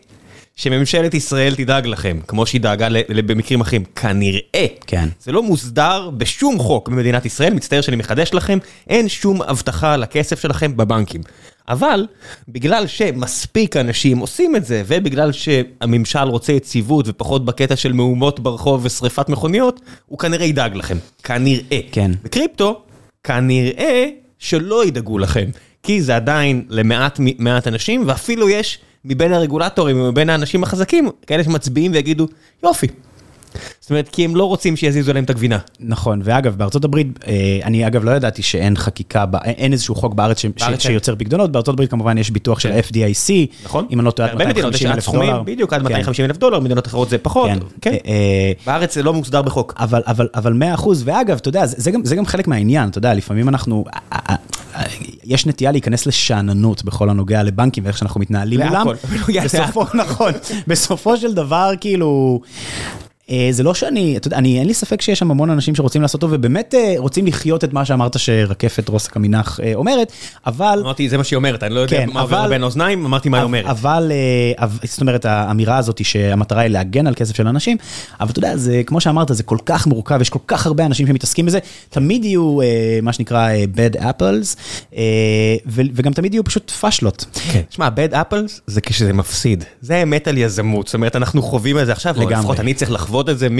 שממשלת ישראל תדאג לכם, כמו שהיא דאגה במקרים אחרים, כנראה. כן. זה לא מוסדר בשום חוק במדינת ישראל, מצטער שאני מחדש לכם, אין שום הבטחה לכסף שלכם בבנקים. אבל בגלל שמספיק אנשים עושים את זה, ובגלל שהממשל רוצה יציבות ופחות בקטע של מהומות ברחוב ושריפת מכוניות, הוא כנראה ידאג לכם. כנראה. כן. בקריפטו, כנראה שלא ידאגו לכם, כי זה עדיין למעט מעט אנשים, ואפילו יש מבין הרגולטורים ומבין האנשים החזקים, כאלה שמצביעים ויגידו, יופי. זאת אומרת, כי הם לא רוצים שיזיזו להם את הגבינה. נכון, ואגב, בארצות הברית, אה, אני אגב לא ידעתי שאין חקיקה, ב- אין איזשהו חוק בארץ. שיוצר פקדונות, בארצות הברית כמובן יש ביטוח של כן. FDIC, נכון? אם אני לא טועה, עד בהרבה מדינות יש 250 עד אלף דולר. בדיוק, עד כן. 250 אלף דולר, מדינות אחרות זה פחות. כן. כן. אה, בארץ זה לא מוסדר בחוק. אבל, אבל, אבל 100 אחוז, ואגב, אתה יודע, זה, גם, חלק מהעניין, אתה יודע, לפעמים אנחנו, אה, אה, אה, יש נטייה להיכנס לשאננות בכל הנוגע לבנקים ואיך שאנחנו מתנהלים מולם. בנוגע בסופו, נכון, בסופו של דבר, כאילו... אה, זה לא שאני, אתה יודע, אני, אין לי ספק שיש שם המון אנשים שרוצים לעשות טוב ובאמת אה, רוצים לחיות את מה שאמרת שרקפת רוסק עמינח אה, אומרת, אבל... אמרתי, זה מה שהיא אומרת, אני לא יודע כן, מה עובר בין האוזניים, אמרתי מה היא אומרת. אבל, אבל- זאת אומרת, האמירה הזאת שהמטרה היא להגן על כסף של אנשים, אבל אתה יודע, זה, כמו שאמרת, זה כל כך מורכב, יש כל כך הרבה אנשים שמתעסקים בזה, תמיד יהיו מה שנקרא bad apples, וגם תמיד יהיו פשוט פאשלות. כן. תשמע, bad apples זה כשזה מפסיד. זה האמת על יזמות. זאת אומרת, אנחנו חווים את זה עכשיו. לפחות אני צריך לחוות את זה מ...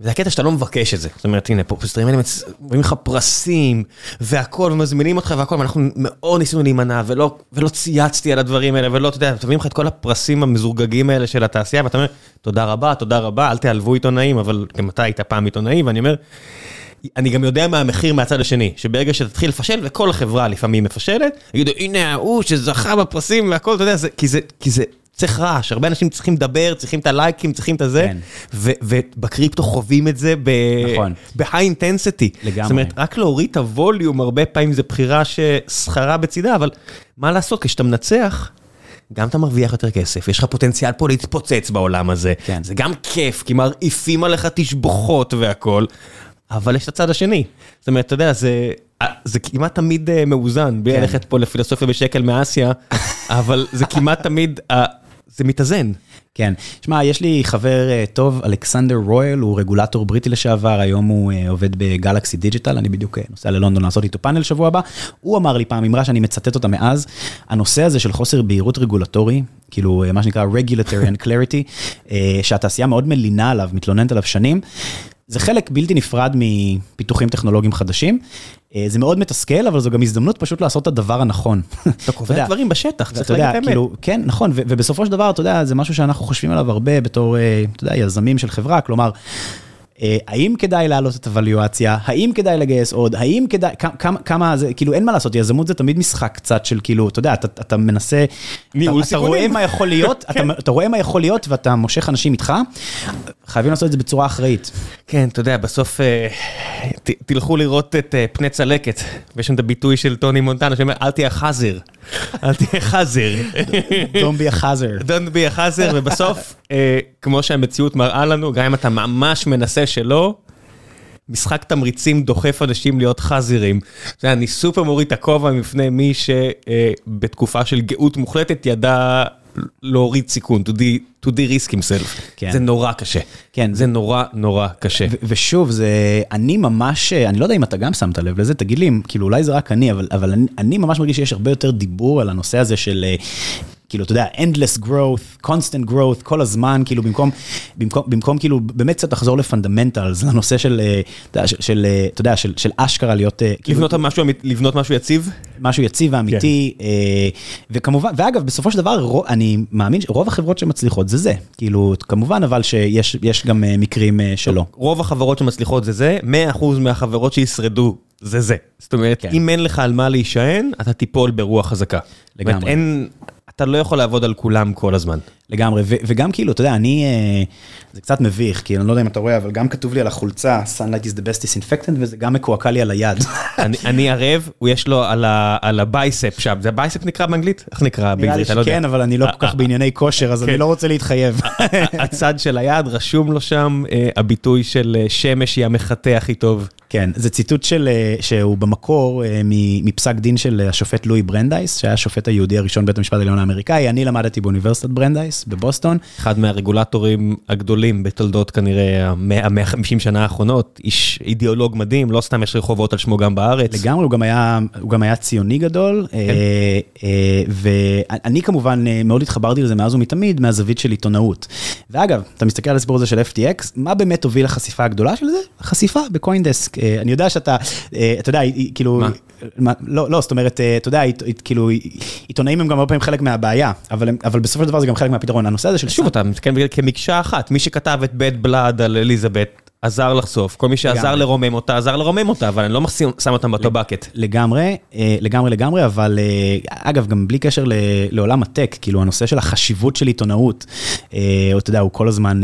וזה הקטע שאתה לא מבקש את זה. זאת אומרת, הנה, פה פסטרים האלה מביאים לך פרסים, והכל, ומזמינים אותך והכל, ואנחנו מאוד ניסינו להימנע, ולא, ולא צייצתי על הדברים האלה, ולא, אתה יודע, מביאים לך את כל הפרסים המזורגגים האלה של התעשייה, ואתה אומר, תודה רבה, תודה רבה, אל תיעלבו עיתונאים, אבל גם אתה היית פעם עיתונאי, ואני אומר, אני גם יודע מה המחיר מהצד השני, שברגע שתתחיל לפשל, וכל החברה לפעמים מפשלת, יגידו, הנה ההוא שזכה בפרסים והכל, אתה יודע, זה, כי, זה, כי זה צריך רעש, הרבה אנשים צריכים לדבר, צריכים את הלייקים, צריכים את הזה, כן. ובקריפטו חווים את זה נכון. ב-high intensity. לגמרי. זאת אומרת, רק להוריד את הווליום, הרבה פעמים זה בחירה ששכרה בצידה, אבל מה לעשות, כשאתה מנצח, גם אתה מרוויח יותר כסף, יש לך פוטנציאל פה להתפוצץ בעולם הזה. כן. זה גם כיף, כי מרעיפים עליך תשבחות והכל, אבל יש את הצד השני. זאת אומרת, אתה יודע, זה, זה כמעט תמיד אה, מאוזן, בלי כן. ללכת פה לפילוסופיה בשקל מאסיה, אבל זה כמעט תמיד, זה מתאזן. כן. שמע, יש לי חבר אה, טוב, אלכסנדר רויאל, הוא רגולטור בריטי לשעבר, היום הוא אה, עובד ב-Galaxy Digital, אני בדיוק אה, נוסע ללונדון לעשות איתו פאנל שבוע הבא. הוא אמר לי פעם אמרה שאני מצטט אותה מאז, הנושא הזה של חוסר בהירות רגולטורי, כאילו מה שנקרא regulatory and clarity, שהתעשייה מאוד מלינה עליו, מתלוננת עליו שנים. זה חלק בלתי נפרד מפיתוחים טכנולוגיים חדשים. אה, זה מאוד מתסכל, אבל זו גם הזדמנות פשוט לעשות את הדבר הנכון. אתה קובע דברים בשטח, צריך להגיד את האמת. כאילו, כן, נכון, ובסופו של דבר, אתה יודע, זה משהו שאנחנו חושבים עליו הרבה בתור, אה, אתה יודע, יזמים של חברה, כלומר, האם כדאי להעלות את הוואליואציה, האם כדאי לגייס עוד, האם כדאי, כמה, כמה, זה, כאילו, אין מה לעשות, יזמות זה תמיד משחק קצת של כאילו, אתה יודע, אתה, אתה מנסה, ניהול אתה, אתה רואה סיכונים. מה יכול להיות, אתה, אתה רואה מה יכול להיות ואתה מושך אנשים איתך, חייבים לעשות את זה בצורה אחראית. כן, אתה יודע, בסוף אה, ת, תלכו לראות את אה, פני צלקת, ויש שם את הביטוי של טוני מונטנה שאומר, אל תהיה חזיר, אל תהיה חזיר. Don't be a hazard. Don't be a חזיר, ובסוף, אה, כמו שהמציאות מראה לנו, גם אם אתה ממש מנסה שלא, משחק תמריצים דוחף אנשים להיות חזירים. יודע, אני סופר מוריד את הכובע בפני מי שבתקופה של גאות מוחלטת ידע להוריד סיכון, to de- to de-risk himself. כן. זה נורא קשה. כן. זה נורא נורא קשה. ו- ושוב, זה, אני ממש, אני לא יודע אם אתה גם שמת לב לזה, תגיד לי, כאילו אולי זה רק אני, אבל, אבל אני, אני ממש מרגיש שיש הרבה יותר דיבור על הנושא הזה של, אה, כאילו, אתה יודע, endless growth, constant growth, כל הזמן, כאילו, במקום, במקום, במקום כאילו, באמת קצת לחזור לפונדמנטלס, לנושא של, אה, אתה יודע, של, של, אה, אתה יודע, של, של אשכרה להיות, אה, כאילו, לבנות משהו, לבנות משהו יציב? משהו יציב ואמיתי, אה, וכמובן, ואגב, בסופו של דבר, רוב- אני מאמין שרוב החברות שמצליחות זה זה, כאילו, כמובן, אבל שיש יש גם מקרים שלא. רוב החברות שמצליחות זה זה, 100% מהחברות שישרדו זה זה. זאת אומרת, כן. אם אין לך על מה להישען, אתה תיפול ברוח חזקה. זאת אומרת, לגמרי. אין, אתה לא יכול לעבוד על כולם כל הזמן. לגמרי, ו- וגם כאילו, אתה יודע, אני, אה, זה קצת מביך, כי אני לא יודע אם אתה רואה, אבל גם כתוב לי על החולצה, Sunlight is the best disinfectant, וזה גם מקועקע לי על היד. אני- אני ערב, יש לו על ה- על ה-bicep שם, זה bicep נקרא באנגלית? איך נקרא נראה לי? אני לא. שכן, אבל אני לא כל כך בענייני כושר, אז אני כן. לא רוצה להתחייב. הצד של היד, רשום לו שם אה, הביטוי של אה, שמש היא המחטא הכי טוב. כן, זה ציטוט של, אה, שהוא במקור אה, מפסק דין של אה, השופט לואי ברנדייס, שהיה השופט היהודי הראשון בבית המשפט העליון האמריקאי, אני למדתי באוניברסיטת ברנדייס בבוסטון. אחד מהרגולטורים הגדולים בתולדות כנראה ה-150 שנה האחרונות, איש אידיאולוג מדהים, לא סתם יש רחובות על שמו גם בארץ. לגמרי, הוא גם היה, הוא גם היה ציוני גדול, כן. אה, אה, ואני כמובן אה, מאוד התחברתי לזה מאז ומתמיד, מהזווית של עיתונאות. ואגב, אתה מסתכל על הסיפור הזה של FTX, מה באמת הוביל לחשיפה הגדולה של זה? החשיפה בקוינדסק. אה, אני יודע שאתה, אה, אתה יודע, כאילו, מה? לא, לא, זאת אומרת, אה, אתה יודע, כאילו, עיתונאים הם גם הרבה פעמים חלק מהבעיה, אבל אבל בסופו של דבר זה גם חלק מהפתרון. הנושא הזה של... שוב, אתה מסתכל בזה כמקשה אחת, מי שכתב את בית בלאד על אליזבת, עזר לחשוף, כל מי שעזר לגמרי. לרומם אותה, עזר לרומם אותה, אבל אני לא מחסים- שם אותם באותו בקט. לגמרי, אה, לגמרי לגמרי, אבל אה, אגב, גם בלי קשר לעולם הטק, כאילו הנושא של החשיבות של עיתונאות, אה, או אתה יודע, הוא כל הזמן,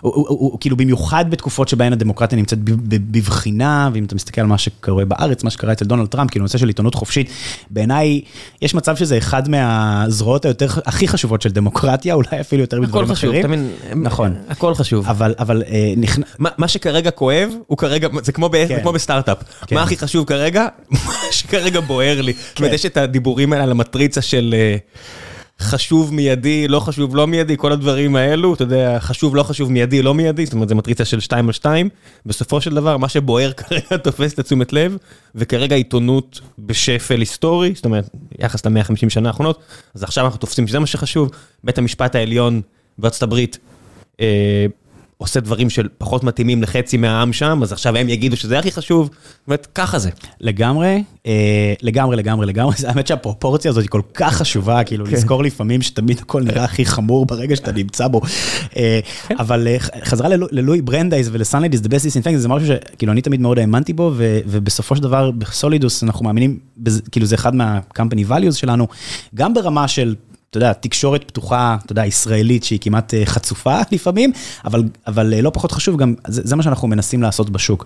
הוא, הוא, הוא, כאילו במיוחד בתקופות שבהן הדמוקרטיה נמצאת בבחינה, ואם אתה מסתכל על מה שקורה בארץ, מה שקרה אצל דונלד טראמפ, כאילו נושא של עיתונות חופשית, בעיניי יש מצב שזה אחד מהזרועות היותר, הכי חשובות של דמוקרטיה, אולי אפילו יותר הכל מדברים חשוב, אחרים. אתה מבין? נכון. הכל חשוב. אבל, אבל נכנ... מה שכרגע כואב, הוא כרגע, זה כמו ב- כן. כמו בסטארט-אפ. כן. מה הכי חשוב כרגע? מה שכרגע בוער לי. זאת אומרת, יש את הדיבורים האלה על המטריצה של אה, חשוב מיידי, לא חשוב לא מיידי, כל הדברים האלו, אתה יודע, חשוב לא חשוב מיידי, לא מיידי, זאת אומרת, זו מטריצה של 2 על 2. בסופו של דבר, מה שבוער כרגע תופס את התשומת לב, וכרגע עיתונות בשפל היסטורי, זאת אומרת, יחס ל-150 שנה האחרונות, אז עכשיו אנחנו תופסים שזה מה שחשוב. בית המשפט העליון בארצות הברית, אה, עושה דברים של פחות מתאימים לחצי מהעם שם, אז עכשיו הם יגידו שזה הכי חשוב, זאת אומרת, ככה זה. לגמרי, אה, לגמרי, לגמרי, לגמרי, זה האמת שהפרופורציה הזאת היא כל כך חשובה, כאילו כן. לזכור לפעמים שתמיד הכל נראה הכי חמור ברגע שאתה נמצא בו. אה, כן. אבל אה, חזרה ללו- ללואי ברנדייס ולסאנליד is the best disinfectant, זה משהו שכאילו אני תמיד מאוד האמנתי בו, ובסופו של דבר בסולידוס אנחנו מאמינים, כאילו זה אחד מה-company values שלנו, גם ברמה של... אתה יודע, תקשורת פתוחה, אתה יודע, ישראלית שהיא כמעט אה, חצופה לפעמים, אבל, אבל אה, לא פחות חשוב, גם זה, זה מה שאנחנו מנסים לעשות בשוק.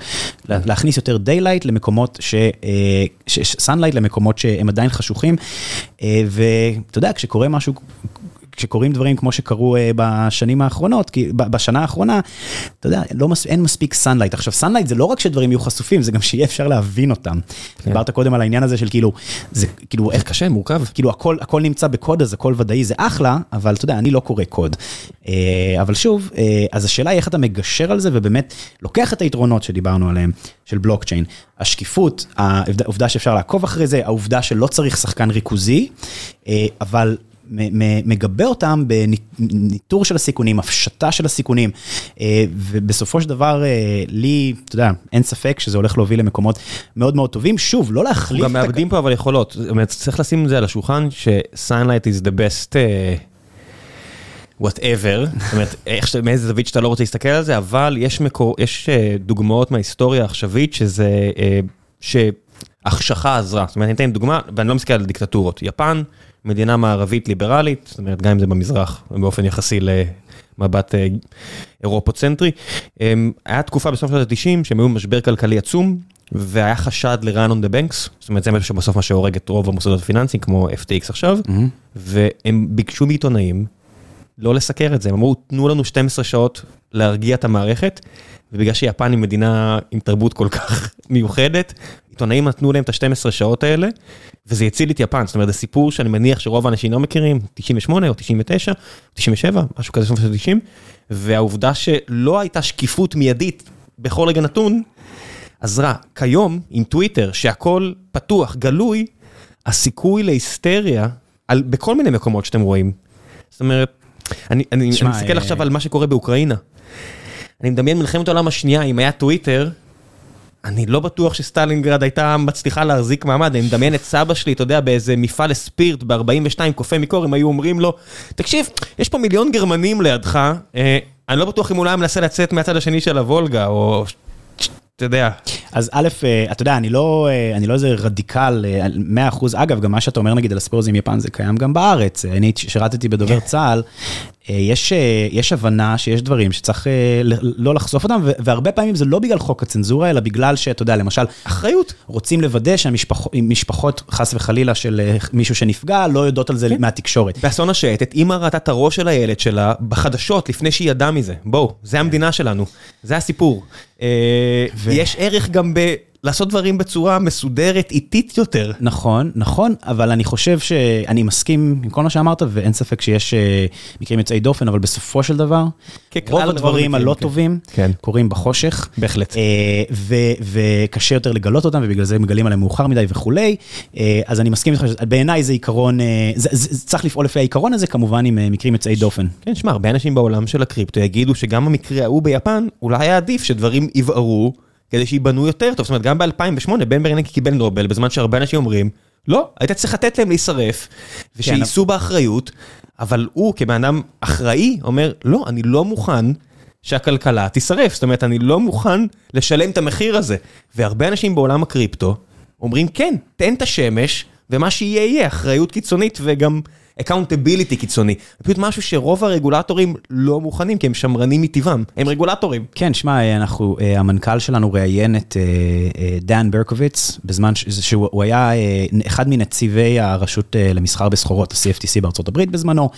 לה, להכניס יותר daylight למקומות ש... אה, ש- sunlight למקומות שהם עדיין חשוכים, ואתה יודע, כשקורה משהו... כשקורים דברים כמו שקרו uh, בשנים האחרונות, כי בשנה האחרונה, אתה יודע, לא מס, אין מספיק sunlight. עכשיו, sunlight זה לא רק שדברים יהיו חשופים, זה גם שיהיה אפשר להבין אותם. כן. דיברת קודם על העניין הזה של כאילו, זה כאילו, איך קשה, מורכב. כאילו הכל, הכל נמצא בקוד, אז הכל ודאי, זה אחלה, אבל אתה יודע, אני לא קורא קוד. אה, אבל שוב, אה, אז השאלה היא איך אתה מגשר על זה, ובאמת לוקח את היתרונות שדיברנו עליהם, של בלוקצ'יין. השקיפות, העובדה שאפשר לעקוב אחרי זה, העובדה שלא צריך שחקן ריכוזי, אה, אבל... מגבה אותם בניטור של הסיכונים, הפשטה של הסיכונים, אה, ובסופו של דבר, אה, לי, אתה יודע, אין ספק שזה הולך להוביל למקומות מאוד מאוד טובים. שוב, לא להחליף גם. מאבדים פה אבל יכולות, זאת אומרת, צריך לשים את זה על השולחן, ש-Sunlight is the best uh, whatever, זאת אומרת, איך שאתה- מאיזה זווית שאתה לא רוצה להסתכל על זה, אבל יש מקור, יש אה, דוגמאות מההיסטוריה העכשווית שזה, אה, שהחשכה עזרה, זאת אומרת, אני אתן דוגמה, ואני לא מסתכל על דיקטטורות, יפן, מדינה מערבית ליברלית, זאת אומרת, גם אם זה במזרח, באופן יחסי למבט אה, אירופוצנטרי, אה, היה תקופה בסוף שנות ה-90 שהם היו במשבר כלכלי עצום, והיה חשד ל-run on the banks, זאת אומרת, זה משהו שבסוף מה שהורג את רוב המוסדות הפיננסיים, כמו FTX עכשיו, מהמם. והם ביקשו מעיתונאים לא לסקר את זה, הם אמרו, תנו לנו 12 שעות להרגיע את המערכת, ובגלל שיפן היא מדינה עם תרבות כל כך מיוחדת, עיתונאים נתנו להם את ה-12 שעות האלה, וזה הציל את יפן, זאת אומרת, זה סיפור שאני מניח שרוב האנשים לא מכירים, 98 או 99, 97, משהו כזה, סוף של 90, והעובדה שלא הייתה שקיפות מיידית בכל רגע נתון, עזרה. כיום, עם טוויטר, שהכל פתוח, גלוי, הסיכוי להיסטריה, על, בכל מיני מקומות שאתם רואים. זאת אומרת, אני, אני, תשמע, אני מסתכל אה, עכשיו על מה שקורה באוקראינה. אני מדמיין מלחמת העולם השנייה, אם היה טוויטר, אני לא בטוח שסטלינגרד הייתה מצליחה להחזיק מעמד, אני מדמיין את סבא שלי, אתה יודע, באיזה מפעל לספירט ב-42 קופי מקור, הם היו אומרים לו, תקשיב, יש פה מיליון גרמנים לידך, אה, אני לא בטוח אם אולי מנסה לצאת מהצד השני של הוולגה, או... אתה יודע. אז א', אה, אתה יודע, אני לא, אה, אני לא איזה רדיקל, אה, על 100%, אגב, גם מה שאתה אומר נגיד על הספורז עם יפן זה קיים גם בארץ. אה, אני שירתתי בדובר צה"ל, אה, יש, אה, יש הבנה שיש דברים שצריך אה, לא לחשוף אותם, ו- והרבה פעמים זה לא בגלל חוק הצנזורה, אלא בגלל שאתה יודע, למשל, אחריות. רוצים לוודא שהמשפחות, חס וחלילה, של אה, מישהו שנפגע, לא יודעות על זה מהתקשורת. באסון השייטת, אימא ראתה את הראש של הילד שלה בחדשות לפני שהיא ידעה מזה. בואו, זה המדינה שלנו, זה הסיפור. אה, ויש ערך גם ב... לעשות דברים בצורה מסודרת, איטית יותר. נכון, נכון, אבל אני חושב שאני מסכים עם כל מה שאמרת, ואין ספק שיש אה, מקרים יוצאי דופן, אבל בסופו של דבר, רוב הדברים הלא כן. טובים כן. קורים בחושך. בהחלט. אה, ו- וקשה יותר לגלות אותם, ובגלל זה מגלים עליהם מאוחר מדי וכולי. אה, אז אני מסכים איתך, שבעיניי זה עיקרון, זה- זה- זה- צריך לפעול לפי העיקרון הזה, כמובן עם מקרים יוצאי דופן. כן, שמע, הרבה אנשים בעולם של הקריפטו יגידו שגם המקרה ההוא ביפן, אולי היה עדיף שדברים יבערו כדי שייבנו יותר טוב. זאת אומרת, גם ב-2008 בן ברנקי קיבל נובל, בזמן שהרבה אנשים אומרים, לא, היית צריך לתת להם להישרף, ושיישאו באחריות, אבל הוא כבן אדם אחראי אומר, לא, אני לא מוכן שהכלכלה תישרף. זאת אומרת, אני לא מוכן לשלם את המחיר הזה. והרבה אנשים בעולם הקריפטו אומרים, כן, תן את השמש, ומה שיהיה יהיה, אחריות קיצונית וגם accountability קיצוני. זה פשוט משהו שרוב הרגולטורים לא מוכנים, כי הם שמרנים מטבעם, הם רגולטורים. כן, שמע, אנחנו, אה, המנכ"ל שלנו ראיין את אה, אה, דן ברקוביץ, בזמן שהוא הוא היה אה, אחד מנציבי הרשות אה, למסחר בסחורות, ה-CFTC בארצות הברית בזמנו,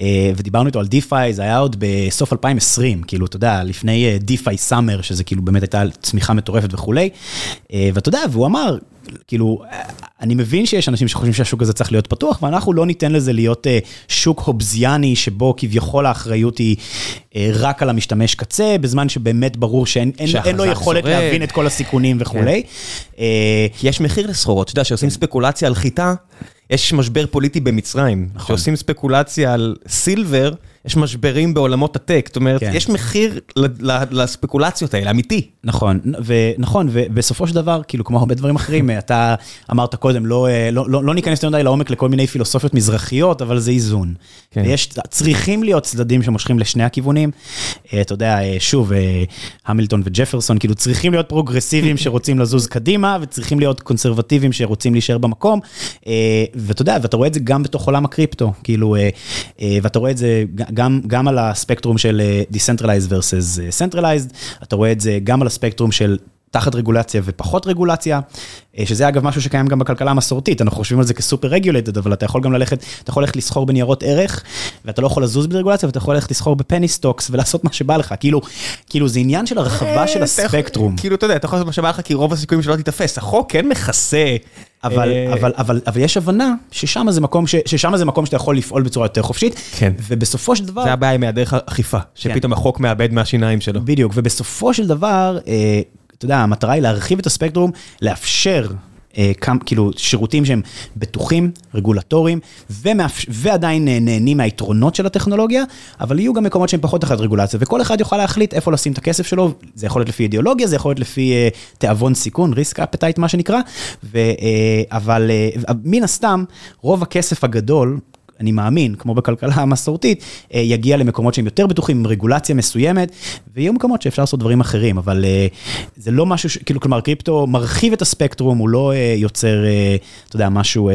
אה, ודיברנו איתו על DeFi, זה היה עוד בסוף 2020, כאילו, אתה יודע, לפני DeFi summer, שזה כאילו באמת הייתה צמיחה מטורפת וכולי, אה, ואתה יודע, והוא אמר, כאילו, אני מבין שיש אנשים שחושבים שהשוק הזה צריך להיות פתוח, ואנחנו לא ניתן לזה להיות אה, שוק הובזיאני, שבו כביכול האחריות היא אה, רק על המשתמש קצה, בזמן שבאמת ברור שאין אין, אין לו יכולת שורד. להבין את כל הסיכונים וכולי. אה, כי יש מחיר לסחורות, אתה יודע, כשעושים ספקולציה על חיטה, יש משבר פוליטי במצרים. כשעושים ספקולציה על סילבר, יש משברים בעולמות הטק, זאת אומרת, כן. יש מחיר לספקולציות האלה, אמיתי. נכון, ונכון, ובסופו של דבר, כאילו, כמו הרבה דברים אחרים, אתה אמרת קודם, לא, אה, לא, לא, לא ניכנס יותר מדי לעומק לכל מיני פילוסופיות מזרחיות, אבל זה איזון. כן. ויש, צריכים להיות צדדים שמושכים לשני הכיוונים. אה, אתה יודע, אה, שוב, המילטון וג'פרסון, כאילו, צריכים להיות פרוגרסיביים שרוצים לזוז קדימה, וצריכים להיות קונסרבטיביים שרוצים להישאר במקום. ואתה יודע, ואתה רואה את זה גם בתוך עולם הקריפטו, כאילו, ואתה רואה את זה גם, גם על הספקטרום של אה, Decentralized versus אה, Centralized, אתה רואה את זה גם על הספקטרום של תחת רגולציה ופחות רגולציה, אה, שזה אגב משהו שקיים גם בכלכלה המסורתית, אנחנו חושבים על זה כ super regulated, אבל אתה יכול גם ללכת, אתה יכול ללכת לסחור בניירות ערך, ואתה לא יכול לזוז ברגולציה, ואתה יכול ללכת לסחור ב penny stocks ולעשות מה שבא לך, כאילו, כאילו זה עניין של הרחבה של אה, הספקטרום. כאילו, אתה יודע, אתה יכול לעשות מה שבא לך, כי רוב הסיכויים שלא תיתפס. החוק כן מכסה. אבל, אה, אבל, אבל, אבל יש הבנה ששם זה מקום, ש, ששם זה מקום שאתה יכול לפעול בצורה יותר חופשית, כן. ובסופו של דבר, זה הבעיה עם היעדר אכיפה, שפתאום החוק מאבד מהשיניים שלו. בדיוק, ובסופו של דבר, אתה יודע, המטרה היא להרחיב את הספקטרום, לאפשר אה, כמה, כאילו שירותים שהם בטוחים, רגולטוריים, ומאפ... ועדיין אה, נהנים מהיתרונות של הטכנולוגיה, אבל יהיו גם מקומות שהם פחות תחת רגולציה, וכל אחד יוכל להחליט איפה לשים את הכסף שלו, זה יכול להיות לפי אידיאולוגיה, זה יכול להיות לפי אה, תיאבון סיכון, ריסק אפטייט מה שנקרא, ו, אה, אבל אה, מן הסתם, רוב הכסף הגדול, אני מאמין, כמו בכלכלה המסורתית, אה, יגיע למקומות שהם יותר בטוחים עם רגולציה מסוימת, ויהיו מקומות שאפשר לעשות דברים אחרים, אבל אה, זה לא משהו, ש- כאילו, כלומר, קריפטו מרחיב את הספקטרום, הוא לא אה, יוצר, אתה יודע, משהו,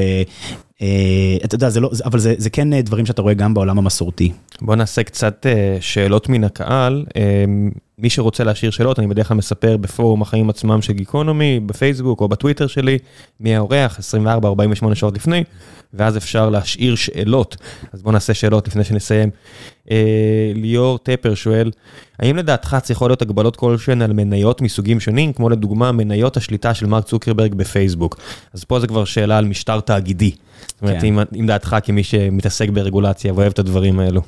אתה יודע, זה לא, אבל זה זה כן דברים שאתה רואה גם בעולם המסורתי. בוא נעשה קצת שאלות מן הקהל. אה, מי שרוצה להשאיר שאלות, אני בדרך כלל מספר בפורום החיים עצמם של גיקונומי, בפייסבוק או בטוויטר שלי, מי האורח, 24-48 שעות לפני, ואז אפשר להשאיר שאלות. אז בוא נעשה שאלות לפני שנסיים. אה, ליאור טפר שואל, האם לדעתך צריכות להיות הגבלות כלשהן על מניות מסוגים שונים, כמו לדוגמה מניות השליטה של מרק צוקרברג בפייסבוק? אז פה זה כבר שאלה על משטר תאגידי. זאת אומרת, כן. אם, אם דעתך כמי שמתעסק ברגולציה ואוהב את הדברים האלו.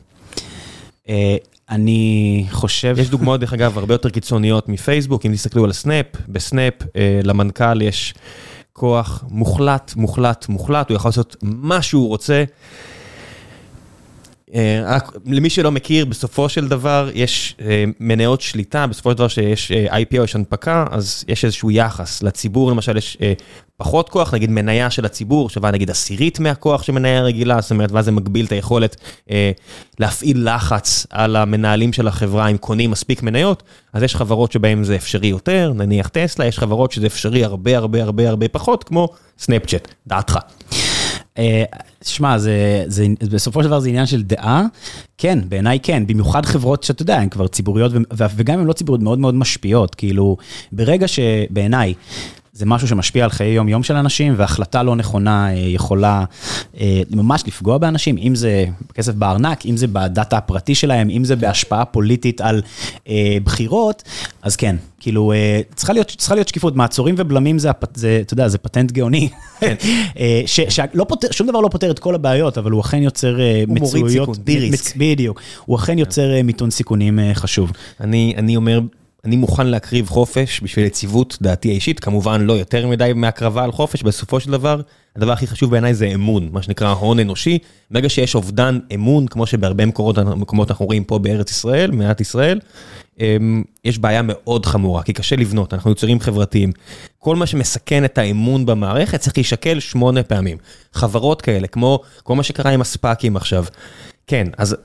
אני חושב... יש דוגמאות, דרך אגב, הרבה יותר קיצוניות מפייסבוק, אם תסתכלו על סנאפ, בסנאפ אה, למנכ"ל יש כוח מוחלט, מוחלט, מוחלט, הוא יכול לעשות מה שהוא רוצה. אה, למי שלא מכיר, בסופו של דבר יש אה, מניות שליטה, בסופו של דבר שיש אה, IPO, יש הנפקה, אז יש איזשהו יחס. לציבור למשל יש פחות כוח, נגיד מניה של הציבור שווה נגיד עשירית מהכוח של מניה רגילה, זאת אומרת, ואז זה מגביל את היכולת להפעיל לחץ על המנהלים של החברה אם קונים מספיק מניות, אז יש חברות שבהן זה אפשרי יותר, נניח טסלה, יש חברות שזה אפשרי הרבה הרבה הרבה הרבה פחות, כמו סנאפצ'אט, דעתך. אה, שמע, זה, זה, בסופו של דבר זה עניין של דעה. כן, בעיניי כן, במיוחד חברות שאתה יודע, הן כבר ציבוריות, וגם הן לא ציבוריות, מאוד מאוד משפיעות. כאילו, ברגע שבעיניי זה משהו שמשפיע על חיי יום-יום של אנשים, והחלטה לא נכונה אה, יכולה אה, ממש לפגוע באנשים, אם זה כסף בארנק, אם זה בדאטה הפרטי שלהם, אם זה בהשפעה פוליטית על אה, בחירות, אז כן, כאילו, צריכה להיות, צריכה להיות שקיפות, מעצורים ובלמים זה, זה, אתה יודע, זה פטנט גאוני. אה, ש- שלא פותר, שום דבר לא פותר את כל הבעיות, אבל הוא אכן יוצר אה, הוא מוריד מצויות. סיכון. מצ- בדיוק, הוא אכן יוצר אה, מיתון סיכונים חשוב. אני, אני אומר, אני מוכן להקריב חופש בשביל יציבות דעתי האישית, כמובן לא יותר מדי מהקרבה על חופש, בסופו של דבר, הדבר הכי חשוב בעיניי זה אמון, מה שנקרא הון אנושי. ברגע שיש אובדן אמון, כמו שבהרבה מקומות, מקומות אנחנו רואים פה בארץ ישראל, במדינת ישראל, אמ, יש בעיה מאוד חמורה, כי קשה לבנות, אנחנו יוצרים חברתיים. כל מה שמסכן את האמון במערכת צריך להישקל שמונה פעמים. חברות כאלה, כמו כל מה שקרה עם הספאקים עכשיו. כן, אז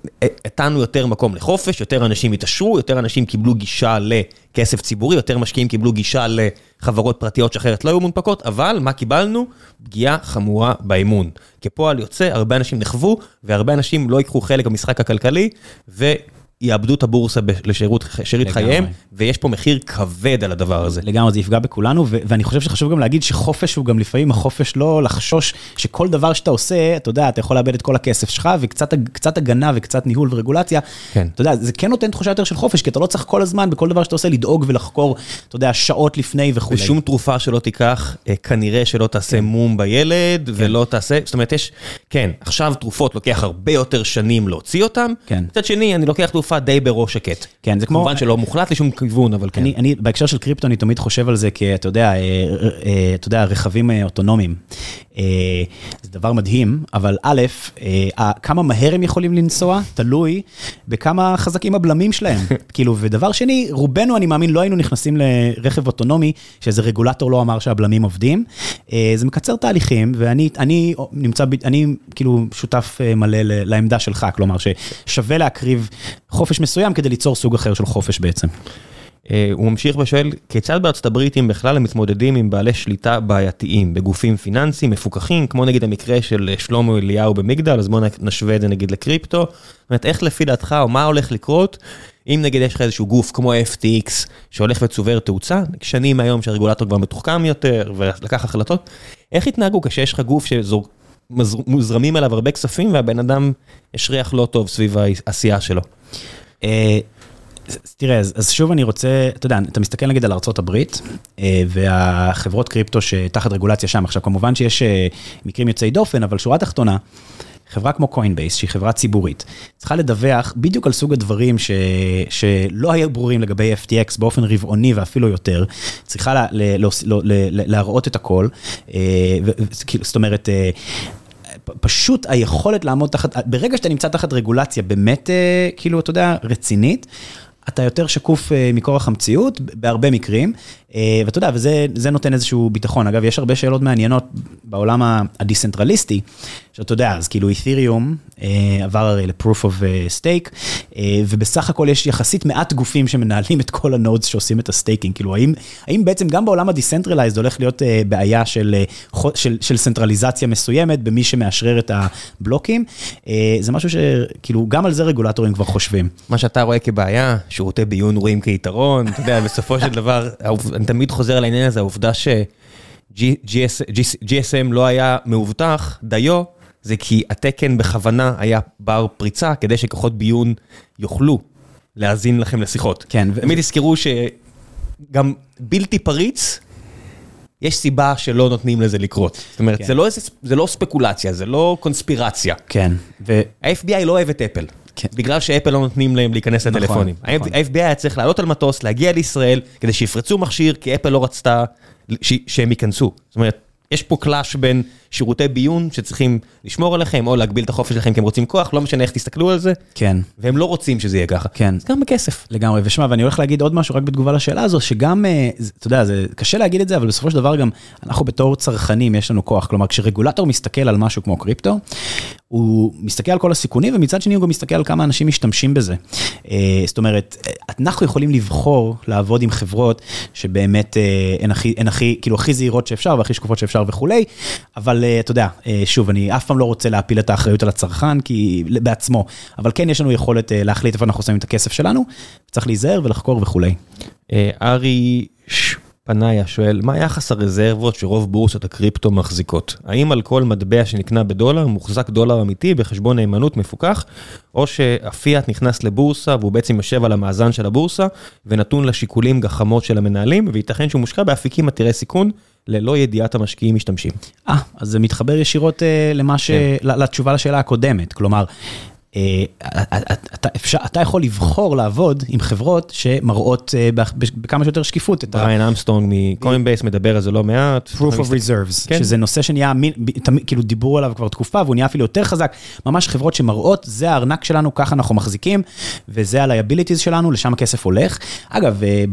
נתנו יותר מקום לחופש, יותר אנשים התעשרו, יותר אנשים קיבלו גישה לכסף ציבורי, יותר משקיעים קיבלו גישה לחברות פרטיות שאחרת לא היו מונפקות, אבל מה קיבלנו? פגיעה חמורה באמון. כפועל יוצא, הרבה אנשים נחוו, והרבה אנשים לא ייקחו חלק במשחק הכלכלי, ויאבדו את הבורסה ב- לשירות שארית לגמרי. חייהם, ויש פה מחיר כבד על הדבר הזה. לגמרי, זה יפגע בכולנו, ואני חושב שחשוב גם להגיד שחופש הוא גם לפעמים החופש לא לחשוש שכל דבר שאתה עושה, אתה יודע, אתה יכול לאבד את כל הכסף שלך, וקצת קצת הגנה וקצת ניהול ורגולציה. כן. אתה יודע, זה כן נותן תחושה יותר של חופש, כי אתה לא צריך כל הזמן, בכל דבר שאתה עושה, לדאוג ולחקור, אתה יודע, שעות לפני וכולי. ושום תרופה שלא תיקח, אה, כנראה שלא תעשה כן. מום בילד, ולא תעשה, זאת אומרת, יש כן, עכשיו תרופות לוקח הרבה יותר שנים להוציא אותן. כן. מצד שני, אני לוקח תרופה די בראש שקט. כן, זה כמו... כמובן שלא מוחלט לשום כיוון, אבל כן. אני, אני, בהקשר של קריפטו, אני תמיד חושב על זה כי, אתה יודע, אה, אה, אתה יודע, רכבים אה, אוטונומיים. אה, זה דבר מדהים, אבל א', אה, כמה מהר הם יכולים לנסוע, תלוי בכמה חזקים הבלמים שלהם. כאילו, ודבר שני, רובנו, אני מאמין, לא היינו נכנסים לרכב אוטונומי, שאיזה רגולטור לא אמר שהבלמים עובדים. אה, זה מקצר תהליכים, ואני אני נמצא, אני כאילו שותף אה, מלא לעמדה שלך, כלומר, ששווה להקריב חופש מסוים כדי ליצור סוג אחר של חופש בעצם. אה, הוא ממשיך ושואל, כיצד בארצות הברית אם בכלל הם מתמודדים עם בעלי שליטה בעייתיים בגופים פיננסיים מפוקחים, כמו נגיד המקרה של שלמה אליהו במגדל, אז בואו נשווה את זה נגיד לקריפטו. זאת אומרת, איך לפי דעתך, או מה הולך לקרות, אם נגיד יש לך איזשהו גוף כמו FTX, שהולך וצובר תאוצה, שנים היום שהרגולטור כבר מתוחכם יותר, ולקח החלטות, איך יתנהגו כשיש לך גוף שמוזרמים אליו הרבה כספים, והבן אדם יש ריח לא טוב סביב העשייה שלו? אה, תראה, אז שוב אני רוצה, אתה יודע, אתה מסתכל נגיד על ארה"ב, אה, והחברות קריפטו שתחת רגולציה שם, עכשיו כמובן שיש אה, מקרים יוצאי דופן, אבל שורה תחתונה, חברה כמו קוינבייס, שהיא חברה ציבורית, צריכה לדווח בדיוק על סוג הדברים ש, שלא היו ברורים לגבי FTX באופן רבעוני ואפילו יותר, צריכה לה, לה, לה, לה, להראות את הכל, אה, זאת אומרת, פשוט היכולת לעמוד תחת, ברגע שאתה נמצא תחת רגולציה באמת, כאילו, אתה יודע, רצינית, אתה יותר שקוף אה, מכורח המציאות בהרבה מקרים, אה, ואתה יודע, וזה נותן איזשהו ביטחון. אגב, יש הרבה שאלות מעניינות בעולם הדיסנטרליסטי, שאתה יודע, אז כאילו אית'ריום אה, עבר הרי ל-proof of stake, ובסך הכל יש יחסית מעט גופים שמנהלים את כל ה nodes שעושים את ה staking. כאילו, האם, האם בעצם גם בעולם ה decentralized הולך להיות בעיה של, של, של סנטרליזציה מסוימת במי שמאשרר את הבלוקים? זה משהו שכאילו, גם על זה רגולטורים כבר חושבים. מה שאתה רואה כבעיה, שירותי ביון רואים כיתרון, אתה יודע, בסופו של דבר, אני תמיד חוזר על העניין הזה, העובדה ש-GSM לא היה מאובטח, דיו, זה כי התקן בכוונה היה בר פריצה, כדי שכוחות ביון יוכלו להאזין לכם לשיחות. כן. תמיד תזכרו שגם בלתי פריץ, יש סיבה שלא נותנים לזה לקרות. זאת אומרת, כן. זה, לא איזה, זה לא ספקולציה, זה לא קונספירציה. כן. ו... ה-FBI לא אוהב את אפל. כן. בגלל שאפל לא נותנים להם להיכנס נכון, לטלפונים. נכון. ה-FBI היה צריך לעלות על מטוס, להגיע לישראל, כדי שיפרצו מכשיר, כי אפל לא רצתה שהם ייכנסו. זאת אומרת, יש פה קלאש בין שירותי ביון שצריכים לשמור עליכם, או להגביל את החופש שלכם כי הם רוצים כוח, לא משנה איך תסתכלו על זה. כן. והם לא רוצים שזה יהיה ככה. כן. זה גם בכסף. לגמרי, ושמע, ואני הולך להגיד עוד משהו רק בתגובה לשאלה הזו, שגם, אה, אתה יודע, זה קשה להגיד את זה, אבל בסופו של דבר גם, אנחנו בתור צרכנים יש לנו כוח. כלומר, כשרגולטור מסתכל על משהו כמו קריפטו, הוא מסתכל על כל הסיכונים, ומצד שני הוא גם מסתכל על כמה אנשים משתמשים בזה. אה, זאת אומרת, אנחנו יכולים לבחור לעבוד עם חברות שבאמת אה, הן הכי, הן הכי, כאילו הכי זהירות שאפשר והכי שקופות שאפשר וכולי, אבל אתה יודע, שוב, אני אף פעם לא רוצה להפיל את האחריות על הצרכן, כי בעצמו, אבל כן יש לנו יכולת להחליט איפה אנחנו שמים את הכסף שלנו, צריך להיזהר ולחקור וכולי. ארי פנאיה שואל, מה יחס הרזרבות שרוב בורסות הקריפטו מחזיקות? האם על כל מטבע שנקנה בדולר מוחזק דולר אמיתי בחשבון נאמנות מפוקח, או שהפיאט נכנס לבורסה והוא בעצם יושב על המאזן של הבורסה ונתון לשיקולים גחמות של המנהלים, וייתכן שהוא מושקע באפיקים עתירי סיכון ללא ידיעת המשקיעים משתמשים. אה, אז זה מתחבר ישירות uh, למה ש... כן. לתשובה לשאלה הקודמת, כלומר, אתה, אפשר, אתה יכול לבחור לעבוד עם חברות שמראות אה, בכמה שיותר שקיפות. בריין אמסטרונג מקוינבייס מדבר על זה לא מעט. Proof of Reserves, כן. שזה נושא שנהיה, כאילו דיברו עליו כבר תקופה והוא נהיה אפילו יותר חזק. ממש חברות שמראות, זה הארנק שלנו, ככה אנחנו מחזיקים, וזה ה-liabilities שלנו, לשם הכסף הולך. אגב, אה,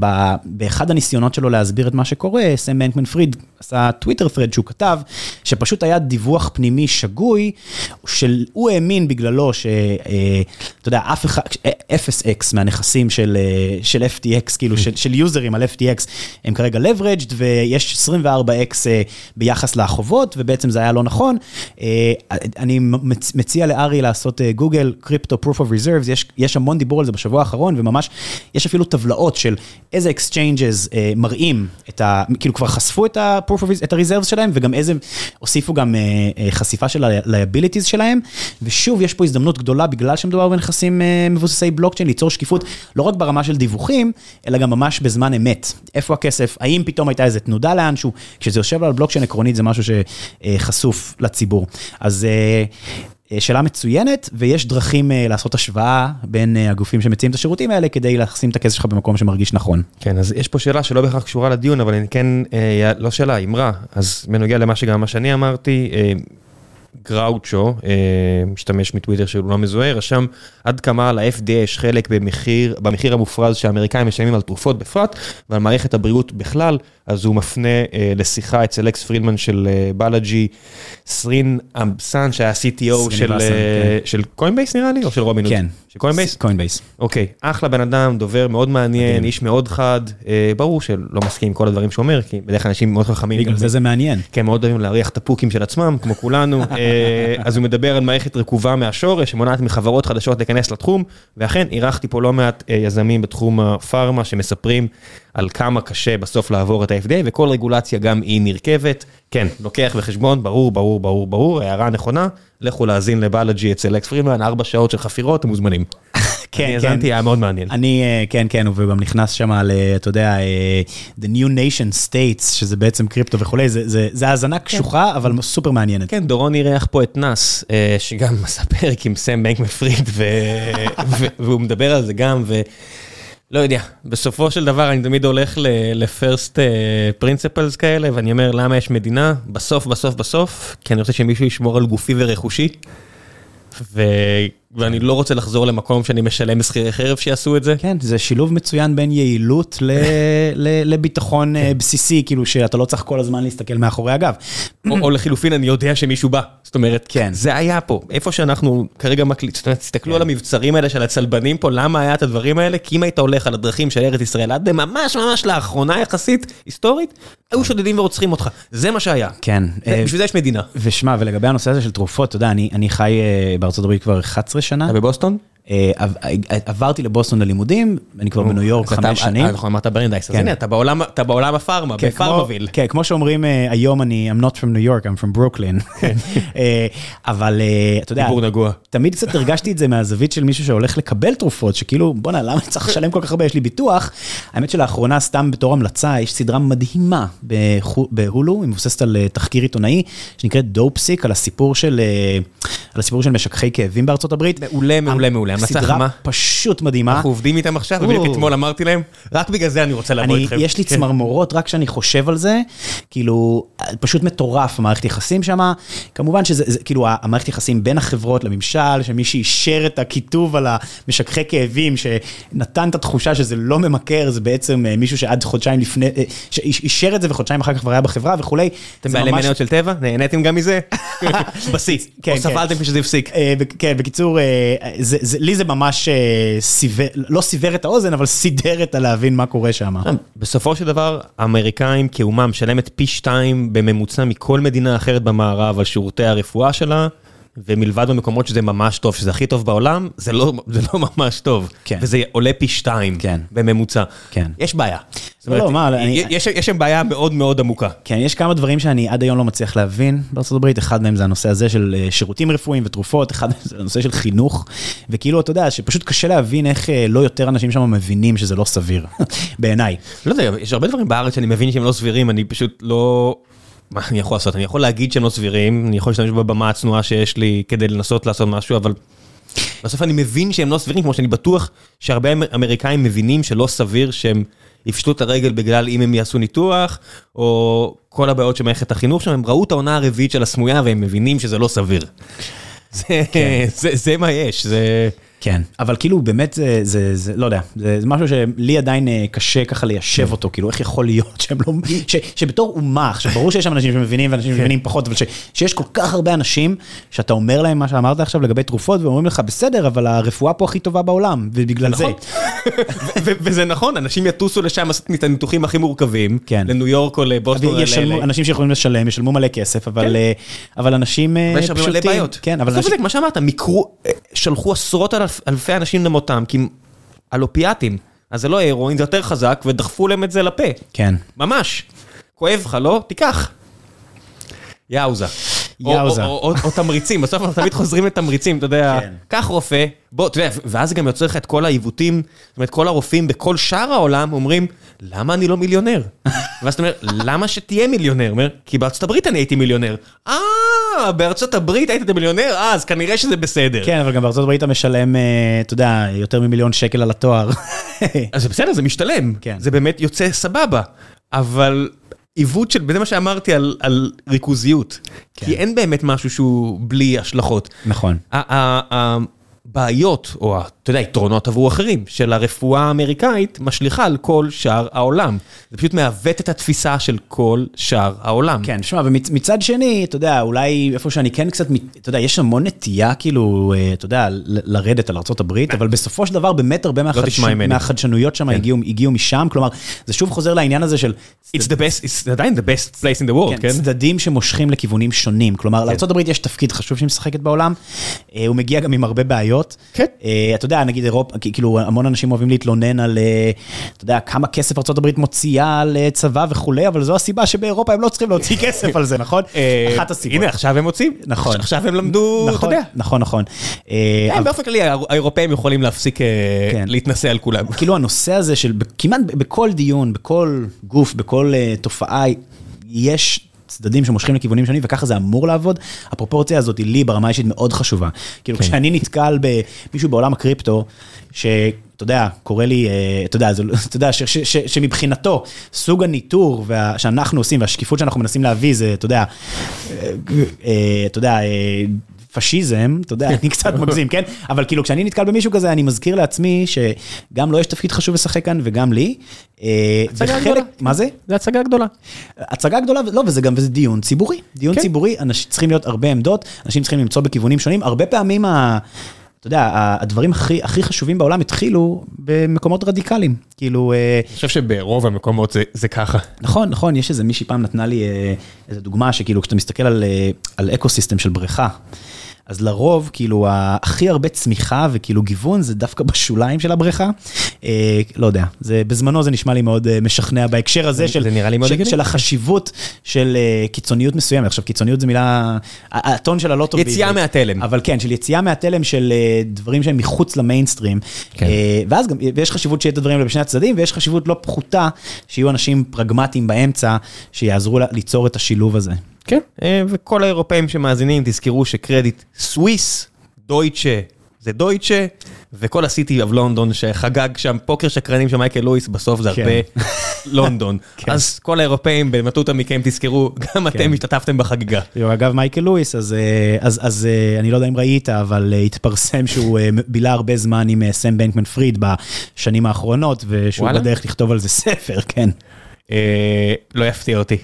באחד הניסיונות שלו להסביר את מה שקורה, סם בנקמן פריד עשה טוויטר thread שהוא כתב, שפשוט היה דיווח פנימי שגוי, שהוא האמין בגללו ש... אה, אתה יודע, אף אחד, 0x מהנכסים של אה, של FTX, כאילו של של יוזרים על FTX, הם כרגע leveraged, ויש 24x אה, ביחס לחובות, ובעצם זה היה לא נכון. אני מציע לארי לעשות גוגל, קריפטו, proof of reserves, יש יש המון דיבור על זה בשבוע האחרון, וממש, יש אפילו טבלאות של איזה exchanges מראים את ה... כאילו כבר חשפו את ה-proof of את ה-reserves שלהם, וגם איזה, הוסיפו גם חשיפה של ה-liabilities שלהם, ושוב, יש פה הזדמנות גדולה. גדולה בגלל שמדובר בנכסים אה, מבוססי בלוקצ'יין, ליצור שקיפות, לא רק ברמה של דיווחים, אלא גם ממש בזמן אמת. איפה הכסף, האם פתאום הייתה איזה תנודה לאנשהו, כשזה יושב על בלוקצ'יין עקרונית זה משהו שחשוף לציבור. אז אה, אה, שאלה מצוינת, ויש דרכים לעשות השוואה בין הגופים שמציעים את השירותים האלה, כדי לשים את הכסף שלך במקום שמרגיש נכון. כן, אז יש פה שאלה שלא בהכרח קשורה לדיון, אבל אני כן, לא שאלה, אמרה, אז בנוגע למה שגם מה שאני אמרתי, גראוצ'ו, אה, משתמש מטוויטר שהוא לא מזוהה, רשם עד כמה ל-FDA יש חלק במחיר, במחיר המופרז שהאמריקאים משלמים על תרופות בפרט, ועל מערכת הבריאות בכלל, אז הוא מפנה אה, לשיחה אצל לקס פרידמן של אה, בלאג'י, סריניבאסן, שהיה CTO של, באסן, אה, של קוינבייס נראה לי, או של רובינהוד? כן. של קוינבייס? קוינבייס. אוקיי, אחלה בן אדם, דובר מאוד מעניין, מדהים. איש מאוד חד, אה, ברור שלא מסכים עם כל הדברים שהוא אומר, כי בדרך כלל אנשים מאוד חכמים. בגלל זה זה מעניין. כן, מאוד אוהבים להריח את הפוקים של עצמם, כמו כולנו. אה, אז הוא מדבר על מערכת רקובה מהשורש, שמונעת מחברות חדשות להיכנס לתחום, ואכן, אירחתי פה לא מעט אה, יזמים בתחום הפארמה, שמספרים על כמה קשה בסוף לעבור את ה-FDA, וכל רגולציה גם היא נרכבת. כן, לוקח בחשבון, ברור, ברור, ברור, ברור, הערה נכונה, לכו להאזין לבלאג'י אצל אקס פרידמן, ארבע שעות של חפירות, אתם מוזמנים. כן, אני כן. האזנתי, היה מאוד מעניין. אני, אה, כן, כן, הוא גם נכנס שם על, אה, אתה יודע, אה, The New Nation States, שזה בעצם קריפטו וכולי, זה- זה זה האזנה קשוחה, אבל סופר מעניינת. כן, דורון אירח פה את נאס, אה, שגם עשה פרק עם סם בנקמן פריד, ו- ו- והוא מדבר על זה גם, ולא יודע, בסופו של דבר אני תמיד הולך ל-first principles כאלה, ואני אומר, למה יש מדינה? בסוף, בסוף, בסוף, כי אני רוצה שמישהו ישמור על גופי ורכושי, ו- ואני לא רוצה לחזור למקום שאני משלם לשכירי חרב שיעשו את זה. כן, זה שילוב מצוין בין יעילות ל- ל- לביטחון אה, בסיסי, כאילו שאתה לא צריך כל הזמן להסתכל מאחורי הגב. או, או לחילופין, אני יודע שמישהו בא. זאת אומרת, כן. זה היה פה. איפה שאנחנו כרגע מקליט, זאת אומרת, תסתכלו על המבצרים האלה של הצלבנים פה, למה היה את הדברים האלה? כי אם היית הולך על הדרכים של ארץ ישראל עד ממש ממש לאחרונה יחסית, היסטורית, היו שודדים ורוצחים אותך. זה מה שהיה. כן. אה, בשביל זה יש מדינה. ושמע, ולגבי הנושא הזה של תרופות, אתה יודע, אני, אני חי אה, בארצות הברית כבר 11 שנה. אתה בבוסטון? אה, עב- עברתי לבוסטון ללימודים, אני כבר בניו יורק חמש שנים. אה, נכון, אמרת ברנדייס, אז כן. הנה, אתה בעולם- הפארמה, כן, בפארמוויל. כן, כמו שאומרים אה, היום אני, I'm not from New York, I'm from Brooklyn. אה, אבל אה, אתה יודע, דיבור נגוע. תמיד קצת הרגשתי את זה מהזווית של מישהו שהולך לקבל תרופות, שכאילו, בואנה, למה אני צריך לשלם כל כך הרבה, יש לי ביטוח. האמת שלאחרונה, סתם בתור המלצה, יש סדרה מדהימה בהולו, היא מבוססת על אה, תחקיר עיתונאי, שנקראת דופסיק, אה, על הסיפור של משככי כאבים בארצות הברית. מעולה, מעולה, מעולה. המלצה חמה. סדרה פשוט מדהימה. אנחנו עובדים איתם עכשיו, ובדיוק. אתמול אמרתי להם, רק בגלל זה אני רוצה לבוא איתכם. יש לי כן. צמרמורות רק כשאני חושב על זה, כאילו, פשוט מטורף המערכת יחסים שם. כמובן שזה, זה, כאילו, המערכת יחסים בין החברות לממשל, שמי שאישר את הכיתוב על המשככי כאבים, שנתן את התחושה שזה לא ממכר, זה בעצם אה, מישהו שעד חודשיים לפני, אה, שאישר את זה וחודשיים אחר כך כבר היה בחברה וכולי. אתם בעלי מניות של טבע? נהניתם גם מזה? בשיא. כן, או כן. סבלתם כשזה הפסיק. אה, כן, בקיצור, לי זה ממש אה, סיבר, לא סיבר את האוזן, אבל סידר את הלהבין מה קורה שם. בסופו של דבר, האמריקאים כאומה משלמת פי שתיים בממוצע מכל מדינה אחרת במערב על שירותי הרפואה שלה, ומלבד במקומות שזה ממש טוב, שזה הכי טוב בעולם, זה לא, זה לא ממש טוב. כן. וזה עולה פי שתיים כן. בממוצע. כן. יש בעיה. זאת לא, מה, אני- יש, יש שם בעיה מאוד מאוד עמוקה. כן, יש כמה דברים שאני עד היום לא מצליח להבין הברית, אחד מהם זה הנושא הזה של אה, שירותים רפואיים ותרופות, אחד מהם זה הנושא של חינוך, וכאילו, אתה יודע, שפשוט קשה להבין איך אה, לא יותר אנשים שם מבינים שזה לא סביר, בעיניי. לא יודע, יש הרבה דברים בארץ שאני מבין שהם לא סבירים, אני פשוט לא... מה אני יכול לעשות? אני יכול להגיד שהם לא סבירים, אני יכול להשתמש בבמה הצנועה שיש לי כדי לנסות לעשות משהו, אבל בסוף אני מבין שהם לא סבירים, כמו שאני בטוח שהרבה אמ- אמריקאים מבינים שלא סביר שהם יפשטו את הרגל בגלל אם הם יעשו ניתוח, או כל הבעיות של מערכת החינוך שם, הם ראו את העונה הרביעית של הסמויה והם מבינים שזה לא סביר. זה, זה, זה מה יש, זה... כן, אבל כאילו באמת זה, זה, זה לא יודע, זה, זה משהו שלי עדיין אה, קשה ככה ליישב אותו, כאילו איך יכול להיות שהם לא, ש, שבתור אומה, עכשיו ברור שיש שם אנשים שמבינים ואנשים שמבינים פחות, אבל ש, שיש כל כך הרבה אנשים שאתה אומר להם מה שאמרת עכשיו לגבי תרופות ואומרים לך בסדר, אבל הרפואה פה הכי טובה בעולם, ובגלל זה. נכון. ו- וזה נכון, אנשים יטוסו לשם לעשות את הניתוחים הכי מורכבים, כן. לניו יורק או לבוסטון. או ל- אנשים שיכולים לשלם, ישלמו מלא כסף, אבל, כן. אה, אבל אנשים אה, ויש הרבה מלא פשוטים, בעיות. כן, אבל אנשים, זה כמו שאמרת, מיקרו, שלחו עשרות אלף- אלפי אנשים למותם, כי הם על אופיאטים. אז זה לא הרואין, זה יותר חזק, ודחפו להם את זה לפה. כן. ממש. כואב לך, לא? תיקח. יאוזה. או- יאוזה. או- או או תמריצים, בסוף אנחנו תמיד חוזרים לתמריצים, אתה יודע, כן. קח רופא, בוא, אתה יודע, ואז גם יוצר לך את כל העיוותים, זאת אומרת, כל הרופאים בכל שאר העולם אומרים, למה אני לא מיליונר? ואז אתה אומר, למה שתהיה מיליונר? הוא אומר, כי בארצות הברית אני הייתי מיליונר. אה, בארצות הברית היית מיליונר? אה, אז כנראה שזה בסדר. כן, אבל גם בארצות הברית אתה משלם, אה, אתה יודע, יותר ממיליון שקל על התואר. אז זה בסדר, זה משתלם. כן. זה באמת יוצא סבבה. אבל עיוות של, וזה מה שאמרתי על, על ריכוזיות. כן. כי אין באמת משהו שהוא בלי השלכות. נכון. הבעיות, או אתה יודע, יתרונות עבור אחרים, של הרפואה האמריקאית, משליכה על כל שאר העולם. זה פשוט מעוות את התפיסה של כל שאר העולם. כן, שמע, ומצד שני, אתה יודע, אולי איפה שאני כן קצת, אתה יודע, יש המון נטייה כאילו, אה, אתה יודע, לרדת על ארה"ב, אבל בסופו של דבר באמת הרבה מהחדש- לא תשמע ממני. מהחדשנויות שם הגיעו הגיעו משם, כלומר, זה שוב חוזר לעניין הזה של... It's the best, it's עדיין the best place in the world, כן, כן? צדדים שמושכים לכיוונים שונים. כלומר, לארה"ב יש תפקיד חשוב שהיא משחקת בעולם, אה, הוא מגיע גם עם הרבה בעיות. כן. אה, אתה יודע, נגיד אירופה, כאילו המון אנשים אוהבים להתלונן על, אה, אתה יודע, כמה כסף ארה"ב מוציאה על אה, צבא וכולי, אבל זו הסיבה שבאירופה הם לא צריכים להוציא כסף על זה, נכון? אחת הסיבות. הנה, עכשיו הם מוצאים. נכון. עכשיו הם למדו, אתה נכון, יודע. נכון, נכון. כן, באופן כללי, האיר- האירופאים יכולים להפסיק כן. להתנשא על כולם. כאילו הנושא הזה של כמעט בכל דיון, בכל גוף, בכל תופעה, יש צדדים שמושכים לכיוונים שונים, וככה זה אמור לעבוד. הפרופורציה הזאת היא לי ברמה האישית מאוד חשובה. כאילו, כשאני נתקל במישהו בעולם הקריפטו, שאתה יודע, קורא לי, אה, אתה יודע, לא- אתה יודע, ש- שמבחינתו, סוג הניטור שאנחנו עושים והשקיפות שאנחנו מנסים להביא זה, אתה יודע, אה, אה, אתה יודע, אה, פשיזם, אתה יודע, אני קצת מגזים, כן? אבל כאילו, כשאני נתקל במישהו כזה, אני מזכיר לעצמי שגם לו יש תפקיד חשוב לשחק כאן וגם לי. אה, הצגה וחלק, גדולה. מה זה? זו הצגה גדולה. הצגה גדולה, לא, וזה גם, וזה דיון ציבורי. דיון כן. ציבורי, אנשים צריכים להיות הרבה עמדות, אנשים צריכים למצוא בכיוונים שונים. הרבה פעמים, ה, אתה יודע, הדברים הכי, הכי חשובים בעולם התחילו במקומות רדיקליים. כאילו, אה, אני חושב שברוב המקומות זה- זה ככה. נכון, נכון, יש איזה מישהי פעם נתנה לי אה, איזה דוגמה שכאילו כשאתה מסתכל על, על אקו סיסטם של בריכה, אז לרוב כאילו הכי הרבה צמיחה וכאילו גיוון זה דווקא בשוליים של הבריכה. אה, לא יודע, זה, בזמנו זה נשמע לי מאוד אה, משכנע בהקשר הזה זה- של, זה נראה לי מאוד של. של החשיבות של אה, קיצוניות מסוימת. עכשיו קיצוניות זה מילה, הטון שלה לא טוב. יציאה בעברית. מהתלם. אבל כן, של יציאה מהתלם של אה, דברים שהם מחוץ למיינסטרים. כן. אה, ואז גם, ויש חשיבות שיהיה את הדברים האלה בשני הצדדים, ויש חשיבות לא פחותה שיהיו אנשים פרגמטיים באמצע, שיעזרו ליצור את השילוב הזה. כן. אה, וכל האירופאים שמאזינים, תזכרו שקרדיט סוויס, דויטשה, זה דויטשה, וכל הסיטי אב לונדון שחגג שם פוקר שקרנים של מייקל לואיס, בסוף זה כן. הרבה לונדון. כן. אז כל האירופאים במטותא מכם תזכרו, גם כן. אתם השתתפתם בחגיגה. תראו, אגב, מייקל לואיס, אז, אה, אז, אז אה, אני לא יודע אם ראית, אבל התפרסם שהוא בילה הרבה זמן עם סם בנקמן פריד בשנים האחרונות, ושהוא וואלה? בדרך לכתוב על זה ספר, כן. אה, לא יפתיע אותי.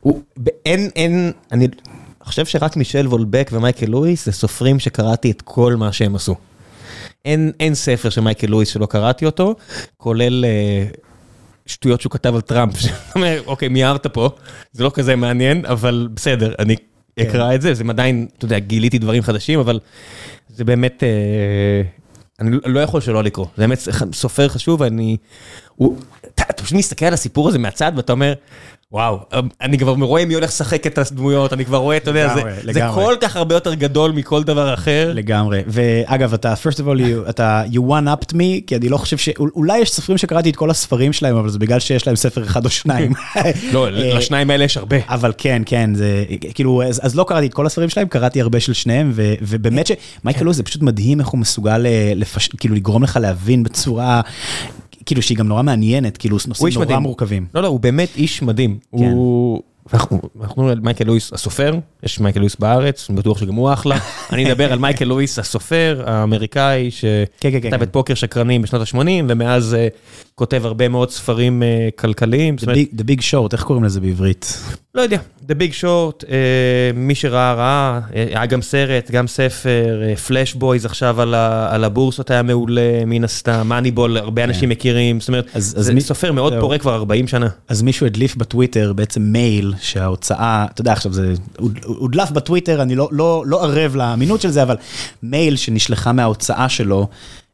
הוא- אין, אין, אני חושב שרק מישל וולבק ומייקל לואיס זה סופרים שקראתי את כל מה שהם עשו. אין, אין ספר של מייקל לואיס שלא קראתי אותו, כולל אה, שטויות שהוא כתב על טראמפ. שאתה אומר, אוקיי, מיהרת פה, זה לא כזה מעניין, אבל בסדר, אני אקרא את זה, זה עדיין, אתה יודע, גיליתי דברים חדשים, אבל זה באמת, אה, אני לא יכול שלא לקרוא, זה באמת סופר חשוב, אני, הוא, אתה פשוט מסתכל על הסיפור הזה מהצד ואתה אומר, וואו, אני כבר רואה מי הולך לשחק את הדמויות, אני כבר רואה, אתה יודע, זה, זה. כל כך הרבה יותר גדול מכל דבר אחר. לגמרי. ואגב, אתה, first of all, you, אתה, you one-upped me, כי אני לא חושב ש... אולי יש סופרים שקראתי את כל הספרים שלהם, אבל זה בגלל שיש להם ספר אחד או שניים. לא, אה, לשניים האלה יש הרבה. אבל כן, כן, זה כאילו, אז, אז לא קראתי את כל הספרים שלהם, קראתי הרבה של שניהם, ו, ובאמת שמייקל לואיס זה פשוט מדהים איך הוא מסוגל אה, לפש... כאילו לגרום לך להבין בצורה, כאילו שהיא גם נורא מעניינת, כאילו נושאים נורא מדהים. מורכבים. לא, לא, הוא באמת איש מדהים. כן. הוא... אנחנו על מייקל לואיס הסופר, יש מייקל לואיס בארץ, אני בטוח שגם הוא אחלה. אני מדבר על מייקל לואיס הסופר, האמריקאי, כן, כן, כן, שכתב כן. את פוקר שקרנים בשנות ה-80, ומאז אה, כותב הרבה מאוד ספרים אה, כלכליים. The Big- Short, איך קוראים לזה בעברית? לא יודע, The Big Short, אה, מי שראה ראה, אה, היה גם סרט, גם ספר, פלאש בויז עכשיו על הבורסות היה מעולה, מן הסתם, מאניבול, הרבה אנשים מכירים, זאת אומרת, זה סופר מאוד. פורה כבר 40 שנה. אז מישהו הדליף בטוויטר בעצם מייל שההוצאה, אתה יודע עכשיו זה הוד- הודלף בטוויטר, אני לא, לא, לא ערב לאמינות של זה, אבל מייל שנשלחה מההוצאה שלו,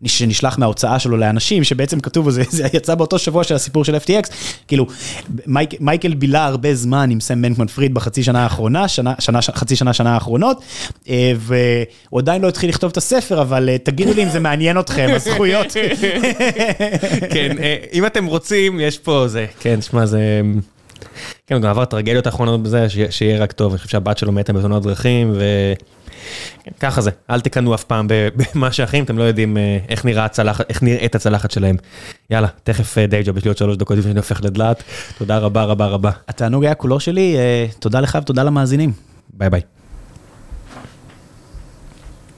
שנשלח מההוצאה שלו לאנשים, שבעצם כתוב, זה, זה יצא באותו שבוע של הסיפור של FTX, כאילו, מייק, מייקל בילה הרבה זמן עם סם בנקמן פריד בחצי שנה האחרונה, שנה, שנה, חצי שנה, שנה האחרונות, אה, והוא עדיין לא התחיל לכתוב את הספר, אבל אה, תגידו לי אם זה מעניין אתכם, הזכויות. כן, אה, אם אתם רוצים, יש פה זה, כן, שמע, זה... כן, הוא גם עבר טרגדיות האחרונות בזה, שיהיה רק טוב, אני חושב שהבת שלו מתה בתאונות דרכים, ו... כן, זה, אל תקנו אף פעם במה שאחרים, אתם לא יודעים אה, איך נראה הצלחת, איך נראית הצלחת שלהם. יאללה, תכף אה, די ג'וב, יש לי עוד שלוש דקות לפני שאני הופך לדלת. תודה רבה רבה רבה. התענוג היה כולו שלי, אה, תודה לך ותודה למאזינים. ביי ביי.